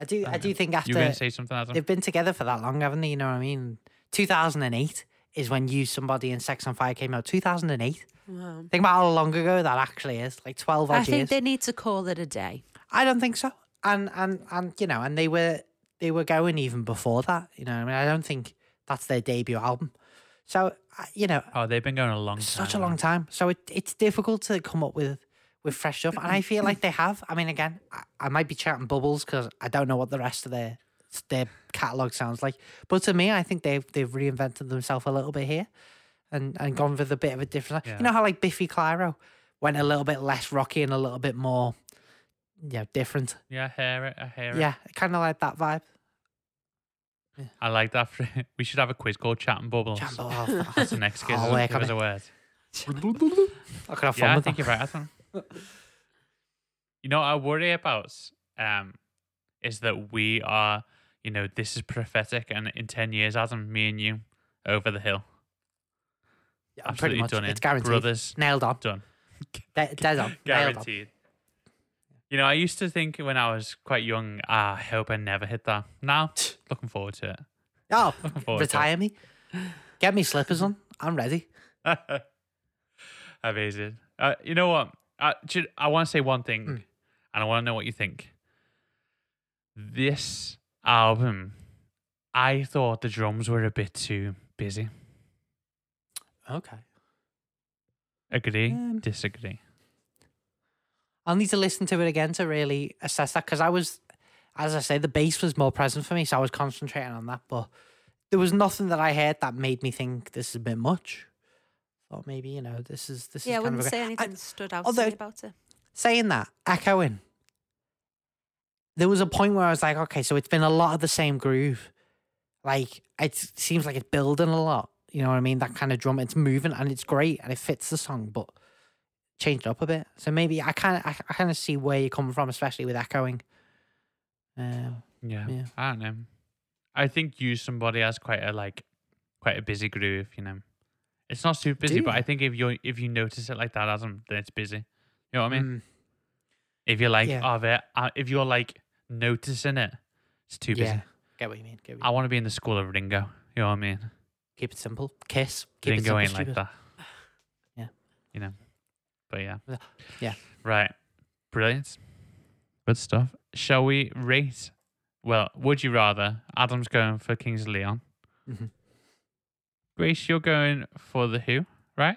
I do. I I do know. think after were gonna say something, Adam? they've been together for that long, haven't they? You know what I mean? 2008 is when use Somebody" and "Sex on Fire" came out. 2008. Wow. Think about how long ago that actually is. Like 12 odd I think years. they need to call it a day. I don't think so. And and and you know, and they were they were going even before that. You know, what I mean, I don't think that's their debut album. So you know, oh, they've been going a long time. such a long time. So it, it's difficult to come up with with fresh stuff, and I feel like they have. I mean, again, I, I might be chatting bubbles because I don't know what the rest of their their catalog sounds like. But to me, I think they've they've reinvented themselves a little bit here, and and gone with a bit of a different. Yeah. You know how like Biffy Clyro went a little bit less rocky and a little bit more, yeah, different. Yeah, I hear it. I hear it. Yeah, kind of like that vibe. I like that. We should have a quiz called Chat and Bubbles. Jumbo off. That's the next quiz. I'll work Give on us it. a word. I could have fun Yeah, I with think that. you're right, Adam. you know, what I worry about um, is that we are, you know, this is prophetic, and in ten years, Adam, me and you, over the hill, Yeah, absolutely pretty much. done It's it, guaranteed. brothers, Nailed on. done, De- dead on. Nailed on. guaranteed. You know, I used to think when I was quite young, ah, I hope I never hit that. Now, looking forward to it. Oh, Looking forward to it. retire me. Get me slippers on. I'm ready. Amazing. Uh, you know what? I, should, I want to say one thing, Mm. and I want to know what you think. This album, I thought the drums were a bit too busy. Okay. Agree? Um, Disagree? I'll need to listen to it again to really assess that because I was, as I say, the bass was more present for me, so I was concentrating on that. But there was nothing that I heard that made me think this is a bit much. Thought maybe you know this is this Yeah, I is kind wouldn't say I- anything stood out although- about it. saying that, echoing. There was a point where I was like, okay, so it's been a lot of the same groove. Like it seems like it's building a lot. You know what I mean? That kind of drum, it's moving and it's great and it fits the song, but changed up a bit. So maybe I kind of I, I kind of see where you're coming from, especially with echoing. Um, Yeah. Yeah. I don't know. I think use somebody has quite a like quite a busy groove, you know. It's not super busy, but? I think if you if you notice it like that, Adam, then it's busy. You know what I mean? mm, If you're like, Yeah. oh, uh, if you're like noticing it, it's too busy. yeah, get what you mean. Get what you I want to be in the school of Ringo. You know what I mean? Keep it simple. Kiss. Keep Ringo it ain't simple. like that. Yeah. You know. But yeah. Yeah. Yeah. Right. Brilliant. Good stuff. Shall we rate? Well, would you rather? Adam's going for Kings of Leon. Mhm. Grace, Grace, you're going for the Who, right?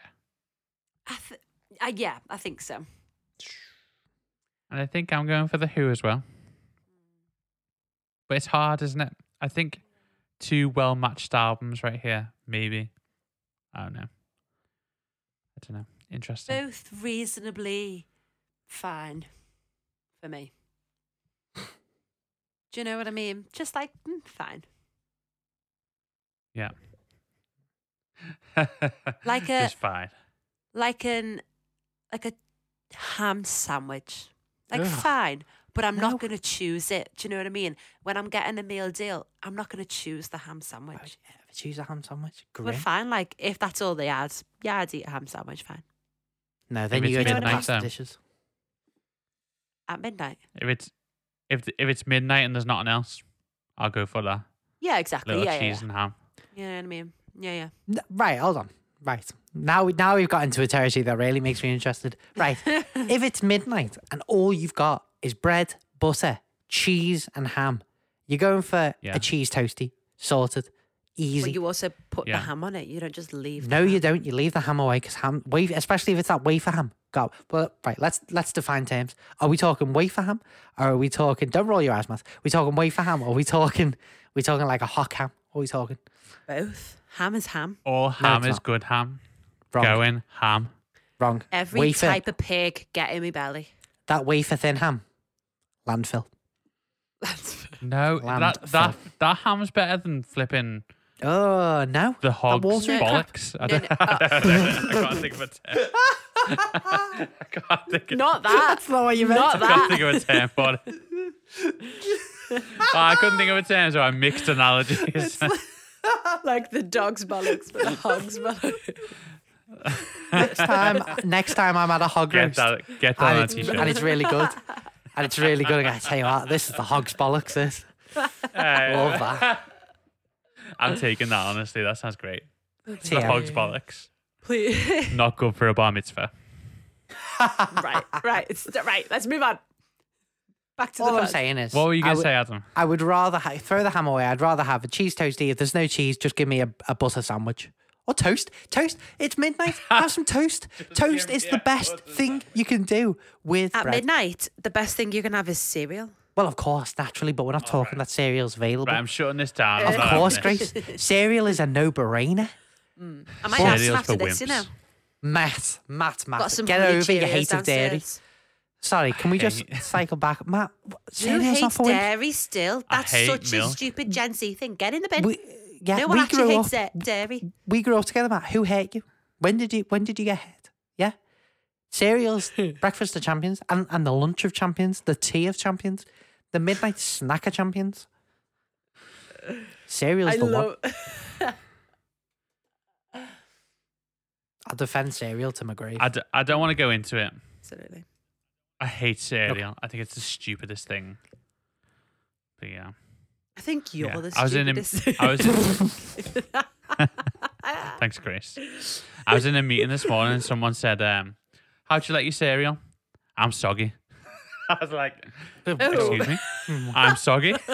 I th- uh, yeah, I think so. And I think I'm going for the Who as well. But it's hard, isn't it? I think two well matched albums right here, maybe. I don't know. I don't know. Interesting. Both reasonably fine for me. Do you know what I mean? Just like mm, fine. Yeah. like a- Just fine. like an like a ham sandwich. Like Ugh. fine, but I'm No. not going to choose it. Do you know what I mean? When I'm getting a meal deal, I'm not going to choose the ham Oh, sandwich. yeah, if I choose a ham sandwich, We're fine. Like if that's all they add, yeah, I'd eat a ham sandwich. Fine No, then it's you go to the midnight, pasta though. dishes. at midnight. If it's if if it's midnight and there's nothing else, I'll go for that Yeah, exactly. little yeah, yeah, cheese and ham. yeah. You know what I mean? Yeah, yeah. N- Right, hold on. Right. Now we now we've got into a territory that really makes me interested. Right. if it's midnight and all you've got is bread, butter, cheese, and ham, you're going for Yeah. a cheese toasty, sorted, Well, easy. you also put Yeah. the ham on it. You don't just leave. the no, you ham. don't. You leave the ham away because ham, wafer, especially if it's that wafer ham. Go. Well, right. Let's let's define terms. Are we talking wafer ham, or are we talking? Don't roll your eyes, Matt. we talking wafer ham, or are we talking? we talking like a hot ham? What are we talking? Both. Ham is ham. All ham it's is not. good ham. Wrong. Going ham. Wrong. Every wafer. type of pig get in my belly. That wafer thin ham. Landfill. That's No, Lamb that f- that that ham's better than flipping Uh, oh no. the hog's water crap. bollocks. I, don't, no, I, don't know. I can't think of a term. I can't think of, not that. That's not what you meant. Not I can't think of a term for it. Oh, I couldn't think of a term, so I mixed analogies. like the dog's bollocks, but the hog's bollocks. next time, next time I'm at a hog get roast, that, get that on and a it's, t-shirt. and it's really good, and it's really good. I gotta tell you what, this is the hog's bollocks. This Hey. love that. I'm taking that honestly. That sounds great. The TM. hog's bollocks. Please. Not good for a bar mitzvah. right, right, it's, right. Let's move on. Back to All the I'm fun. saying is, What were you I gonna would- say, Adam? I would rather ha- throw the ham away. I'd rather have a cheese toastie. If there's no cheese, just give me a, a butter sandwich or toast. Toast. It's midnight. Have some toast. toast give is me the a best butter thing you can do with At bread. midnight, the best thing you can have is cereal. Well, of course, naturally, but we're not talking that cereal's available. Right, I'm shutting this down. Of I'm course, having. Grace. Cereal is a no-brainer. Mm. I might have some Cereal's after for this, you know. Matt, Matt, Matt. Got some Get honey over your Cheerios hate of dairy. downstairs. Sorry, can we just hate- cycle back? Matt, Who cereal's not hates for women. dairy still? I That's hate such a milk. stupid Gen Z thing. Get in the bin. We, yeah, no one we actually grew hates up. da- dairy. We grew up together, Matt. Who hate you? When did you? When did you get hit? Yeah, cereals, breakfast of champions, and and the lunch of champions, the tea of champions, the midnight snacker champions. Cereal's I the one. love. I'll defend cereal to my grave. I, d- I don't want to go into it. Absolutely. I hate cereal. I think it's the stupidest thing. But yeah. I think you're Yeah. the I was in a- stupidest. I was Thanks, Grace. I was in a meeting this morning and someone said, um, How'd you like your cereal? I'm soggy. I was like, Excuse me? I'm soggy.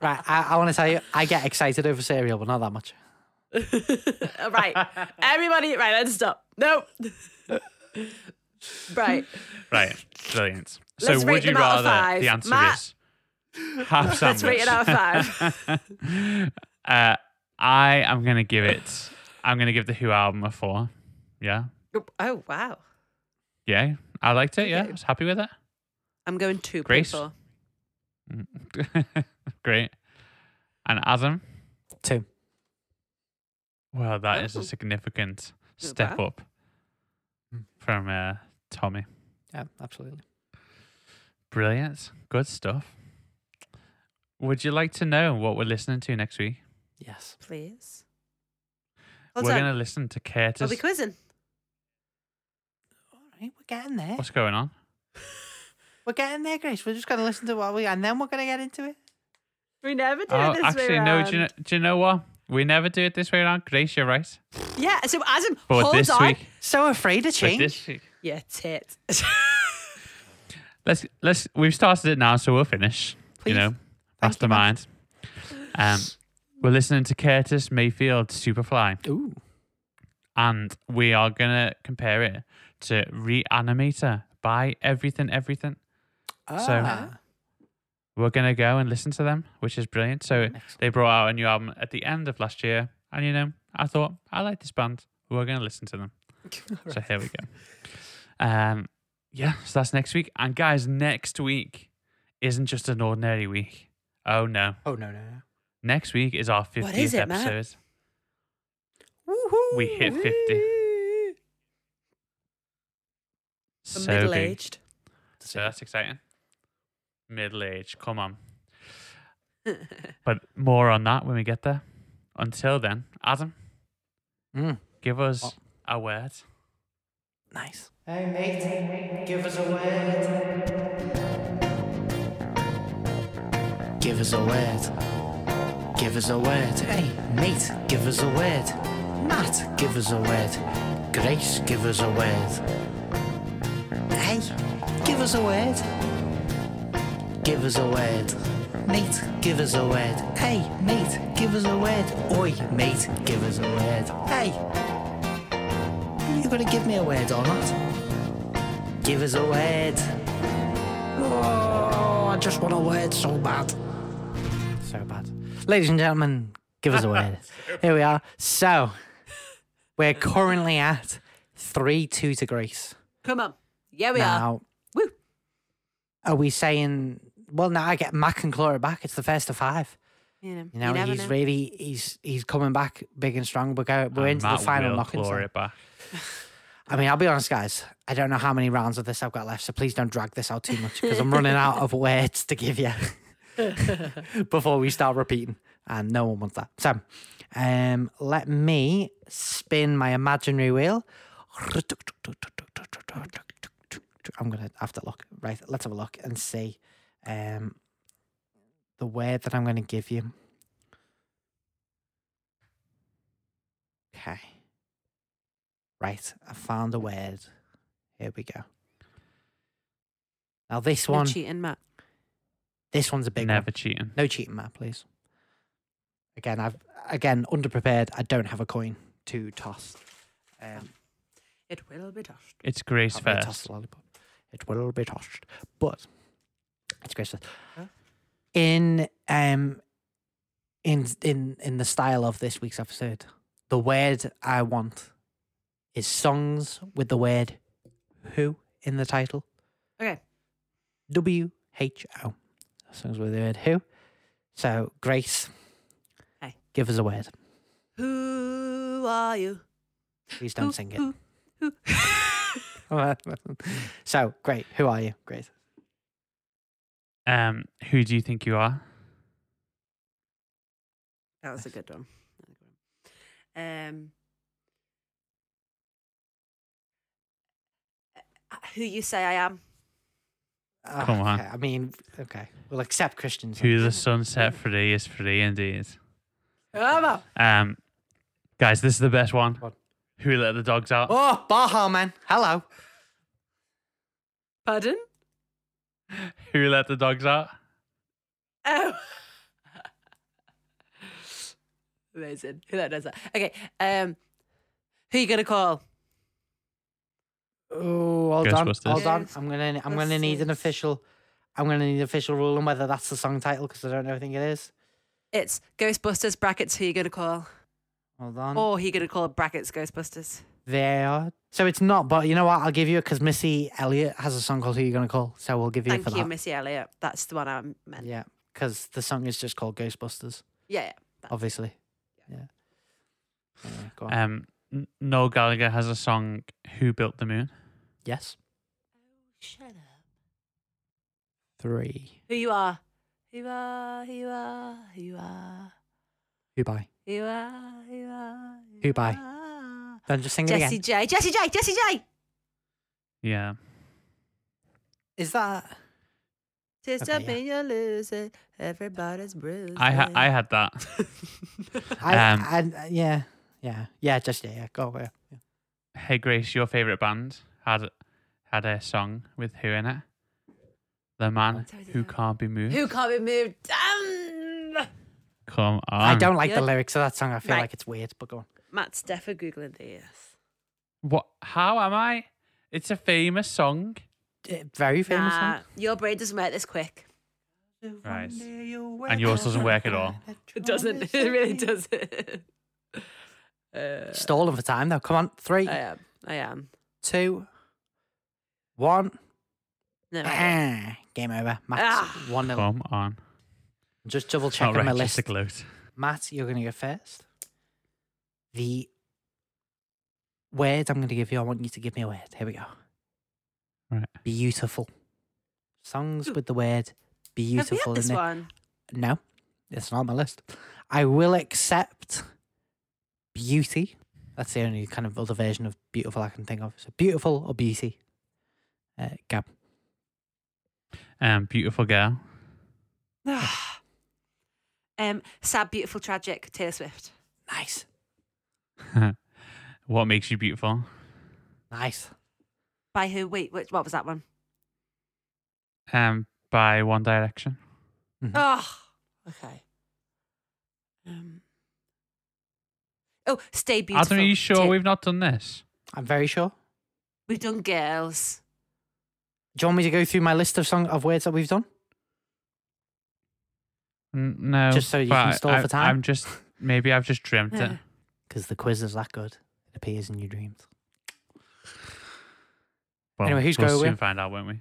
Right, I, I want to tell you, I get excited over cereal, but not that much. right. Everybody, right, let's stop. No. Right. Right, brilliant. Let's so rate would you them out of rather five. the answer Matt, is half sandwich? Let's rate it out of five. uh, I am gonna give it. I'm gonna give the Who album a four. Yeah, Oh wow. yeah, I liked it. Yeah, I was happy with it. I'm going two Grace? Great. And Adam, Two. well, that is Oh. a significant Not step bad. up Mm. from uh, Tommy. Yeah, absolutely. Brilliant, good stuff. Would you like to know what we're listening to next week? Yes. Please. Hold we're gonna listen to I'll Curtis. be quizzing. All right, we're getting there. What's going on? We're getting there, Grace. We're just going to listen to what we, and then we're going to get into it. We never do Oh, it this actually, way no. round. Do you, know, do you know what? We never do it this way around. Grace, you're right. Yeah. So Adam, But hold this on. week, So afraid of but change. this week, Yeah, tit. let's let's. We've started it now, so we'll finish. Please. You know, Thank you, man. mastermind. Um, we're listening to Curtis Mayfield Superfly, Ooh. and we are gonna compare it to Reanimator by Everything Everything. So- Ah. We're gonna go and listen to them, which is brilliant. So Excellent. they brought out a new album at the end of last year, and you know, I thought I like this band. We're gonna listen to them. So here we go. Um, yeah, so that's next week. And guys, next week isn't just an ordinary week. Oh no, Oh, no, no, no. next week is our fiftieth What is it, episode. Woohoo. We hit 50. I'm So middle big. aged. So that's exciting. Middle age, come on. But more on that when we get there. Until then, Adam, Mm, give us Oh. a word. nice. Hey, mate, give us a word. Give us a word. Give us a word. Hey, mate, give us a word. Matt, give us a word. Grace, give us a word. Hey, give us a word. Give us a word. Mate, give us a word. Hey, mate, give us a word. Oi, mate, give us a word. Hey, you gonna give me a word or not? Give us a word. Oh, I just want a word so bad. So bad. Ladies and gentlemen, give us a word. Here we are. So, we're currently at 3 2 to Grace. Come on. Yeah, we are. Woo. are we saying, well, now I get Mac and claw it back. It's the first of five. You know, You know, never he's know. really, he's he's coming back big and strong. We're, go, we're And into Matt the final will knocking. claw so- it back. I mean, I'll be honest, guys. I don't know how many rounds of this I've got left, so please don't drag this out too much because I'm running out of words to give you before we start repeating, and no one wants that. So, um, let me spin my imaginary wheel. I'm gonna have to look. Right, let's have a look and see um, the word that I'm gonna give you. Okay. Right, I found a word. Here we go. Now this No one, cheating, Matt. this one's a big one. Never cheating. No cheating, Matt, please. Again, I've again underprepared. I don't have a coin to toss. Um, It will be tossed. It's Grace I've already first. tossed lollipop. It will be tossed, but it's Grace first. Huh? In um, in in in the style of this week's episode, the word I want is songs with the word "who" in the title. Okay. W H O. Songs with the word "who." So, Grace, Hey. give us a word. Who are you? Please don't Who- sing it. who- who- so, great. Who are you? Great. Um, who do you think you are? That was a good one. Um, uh, who you say I am? Come on. Okay, I mean, okay. We'll accept Christians. Who the sun set free is free indeed. Come. Um, guys, this is the best one. What? Who let the dogs out? Oh, Baha Men. Hello. Pardon? Who let the dogs out? Oh. Amazing. Who that does that? Okay. Um, who you gonna call? Oh, hold on, Ghostbusters. hold on. I'm gonna, I'm gonna need an official. I'm gonna need an official rule on whether that's the song title because I don't know. I think it is. It's Ghostbusters brackets. Who you gonna call? Hold on. Or who you gonna call it brackets Ghostbusters? There. So it's not, but you know what? I'll give you it because Missy Elliott has a song called "Who You Gonna Call," so we'll give you it Thank for you, that. Missy Elliott. That's the one I meant. Yeah, Yeah, because the song is just called Ghostbusters, yeah. That- obviously. Yeah. Anyway, go on. Um, N- Noel Gallagher has a song "Who Built the Moon." yes. Oh, shut up. Three. Who you are? Who you are? Who you are? Who you are? Who by? Who you are? Who you are? Who by? are. Then just sing it Jessie again. J. Jessie J. Jessie J. Yeah. Is that? Just Okay, jump yeah. you lose it. Everybody's bruised. I ha- I had that. I, Um, I, yeah, yeah, yeah. Just yeah, yeah. Go away. Yeah. Hey Grace, your favorite band had had a song with who in it? The man Sorry, who did can't be moved. Who can't be moved? Damn. Come on. I don't like Yeah. the lyrics of that song. I feel Right. like it's weird, but go on. Matt's deaf for googling this. What? How am I? It's a famous song. Eh, Very famous Nah, song. your brain doesn't work this quick. Right. And yours doesn't work at all. It doesn't. It really doesn't. uh, Stalling for time though. Come on, three, I am. I am. two, one. No. I don't. Ah, game over. Matt, Ah. one nil. Come on. Just double It's not checking my right, list. a gloat. Matt, you're going to go first. The word I'm going to give you, I want you to give me a word. Here we go. Right. Beautiful. Songs with the word beautiful Have we beautiful had this it. one? No, it's not on my list. I will accept beauty. That's the only kind of other version of beautiful I can think of. So beautiful or beauty. Uh, Gab. Um, beautiful girl. um, sad, beautiful, tragic. Taylor Swift. Nice. what makes you beautiful? Nice. By who? Wait, which, what was that one? Um, by One Direction. Oh, okay. Um. Oh, stay beautiful. Adam, are you sure Ta- we've not done this? I'm very sure. We've done girls. Do you want me to go through my list of song of words that we've done? N- no. Just so you can stall I, for time? I'm just maybe I've just dreamt it. Because the quiz is that good. It appears in your dreams. Well, Anyway, who's we'll going soon with? find out, won't we?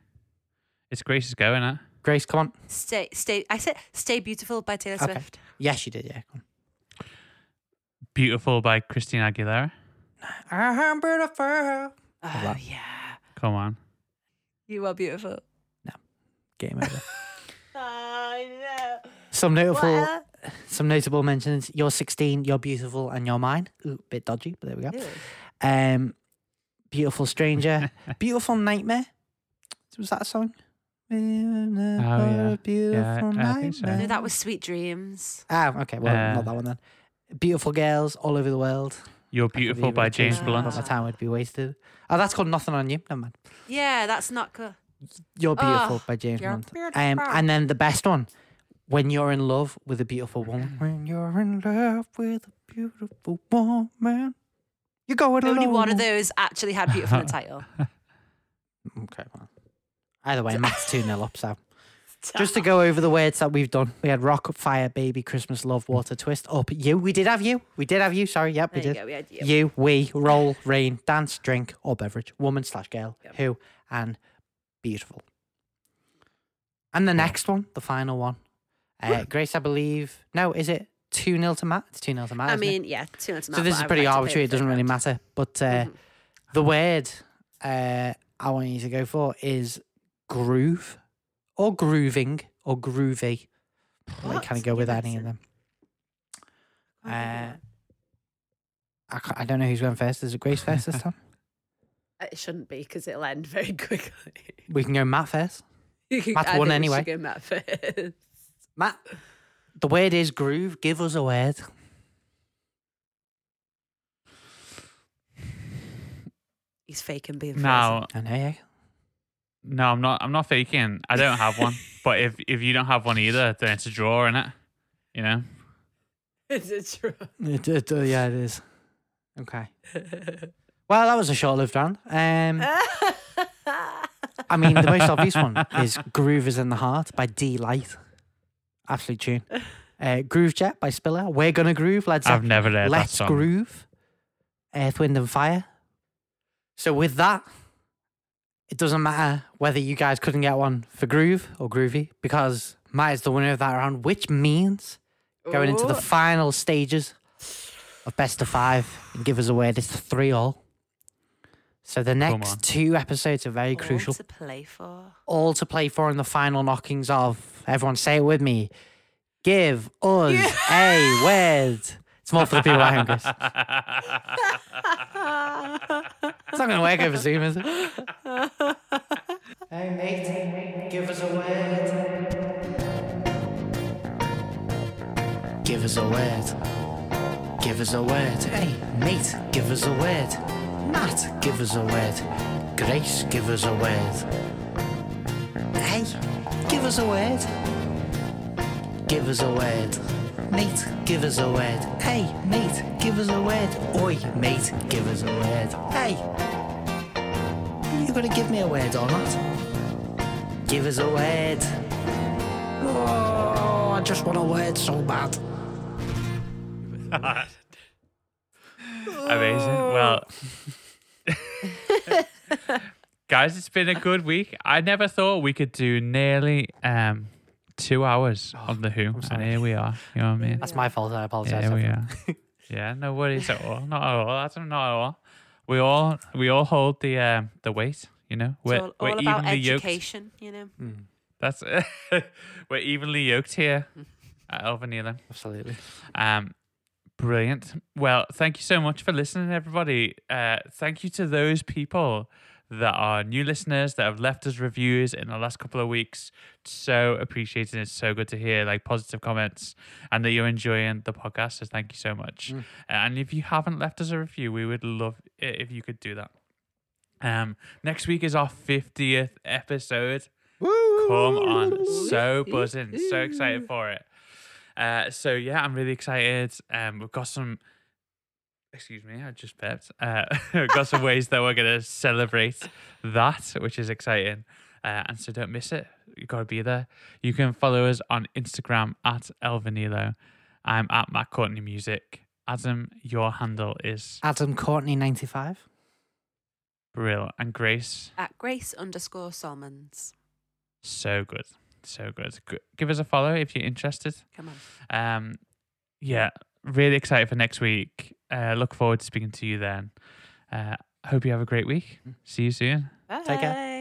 It's Grace's go, isn't? Grace, come on. Stay, stay. I said, "Stay beautiful" by Taylor Okay. Swift. Yes, you did. Yeah. Come Beautiful by Christina Aguilera. I'm beautiful. Ah, oh that. yeah, Come on. you are beautiful. No. Game over. I know. Some notable, What? some notable mentions. You're 16. You're beautiful, and you're mine. Ooh, bit dodgy, but there we go. Um, beautiful stranger. beautiful nightmare. Was that a song? Oh yeah. Beautiful Yeah, I think so. No, that was Sweet Dreams. Ah, okay. Well, Uh, not that one then. Beautiful girls all over the world. You're That be beautiful by James. Blunt. But my time would be wasted. Oh, that's called Nothing on You. Never mind. Yeah, that's not good. You're beautiful Oh, by James Blunt. Um, and then the best one, when you're in love with a beautiful woman. When you're in love with a beautiful woman, you go it Only alone. one of those actually had beautiful in the title. Okay, well. Either way, Matt's 2 0 up, so. Just to go over the words that we've done, we had rock, fire, baby, Christmas, love, water, twist, up, you. We did have you. We did have you. Sorry, yep, we There you did. go. We had you. You, we, roll, rain, dance, drink, or beverage, woman slash girl, Yep. who, and beautiful. And the next one, the final one, uh, Grace, I believe. No, is it 2 0 to Matt? It's 2 0 to Matt. I mean, yeah, two 0 to Matt. so this is pretty arbitrary. It doesn't really matter. But uh, Mhm. the word uh, I want you to go for is groove or grooving or groovy. I What? kind of go with any of them. Uh, I, I don't know who's going first. Is it Grace first this time? It shouldn't be because it'll end very quickly. We can go Matt first. Matt I won anyway. go Matt first. Matt, the word is groove. Give us a word. He's faking being No, I know, yeah. no, I'm not. I'm not faking. I don't have one. but if if you don't have one either, then it's a draw, is it? You know. frozen. Is it true? It, it, uh, yeah, it is. Okay. Well, that was a short-lived round. Um, I mean, the most obvious one is "Groove Is in the Heart" by Deee-Lite. Absolute tune. Uh, "Groovejet" by Spiller. "We're Gonna Groove." Led I've never heard Let's song. Groove. Earth, Wind and Fire. So with that, it doesn't matter whether you guys couldn't get one for Groove or Groovy because Matt is the winner of that round, which means going into the Ooh. final stages of best of five and give us away this three all. So the on. next two episodes are very crucial. All crucial. to play for. All to play for in the final knockings of everyone say it with me. Give us a word. It's more for the people at home, Chris. It's not going to work over Zoom, is it? hey, mate, give us a word. Give us a word. Give us a word. Hey, mate, give us a word. Matt, give us a word. Grace, give us a word. Hey, give us a word. Give us a word. Mate, give us a word. Hey, mate, give us a word. Oi, mate, give us a word. Hey, you gonna give me a word or not? Give us a word. Oh, I just want a word so bad. Amazing. Well, guys, it's been a good week. I never thought we could do nearly um two hours on the Who, and here we are. You know what I mean? That's my fault. I apologize. Yeah, we are. yeah, no worries at all. Not at all. That's not at all. We all we all hold the um the weight. You know, we're all, we're all about evenly yoked. education, you know. That's we're evenly yoked here at El Vinilo. Absolutely. Um, brilliant. Well, thank you so much for listening, everybody. Uh, thank you to those people that are new listeners that have left us reviews in the last couple of weeks. So appreciated. It's so good to hear like positive comments and that you're enjoying the podcast. So thank you so much. Mm. And if you haven't left us a review, we would love it if you could do that. Um, next week is our 50th episode. Come on. So buzzing. So excited for it. Uh, so yeah, I'm really excited. Um, we've got some. Excuse me, I just burped. Uh, we've got some ways that we're gonna celebrate that, which is exciting. Uh, and so don't miss it. You gotta be there. You can follow us on Instagram at Elvinilo. I'm at Matt Courtney Music. Adam, your handle is Adam Courtney, 95. Brill and Grace. At Grace underscore Solomons. So good, so good. G- Give us a follow if you're interested. Come on. Um, yeah, really excited for next week. Uh, look forward to speaking to you then. Uh, hope you have a great week. See you soon. Take care. Bye.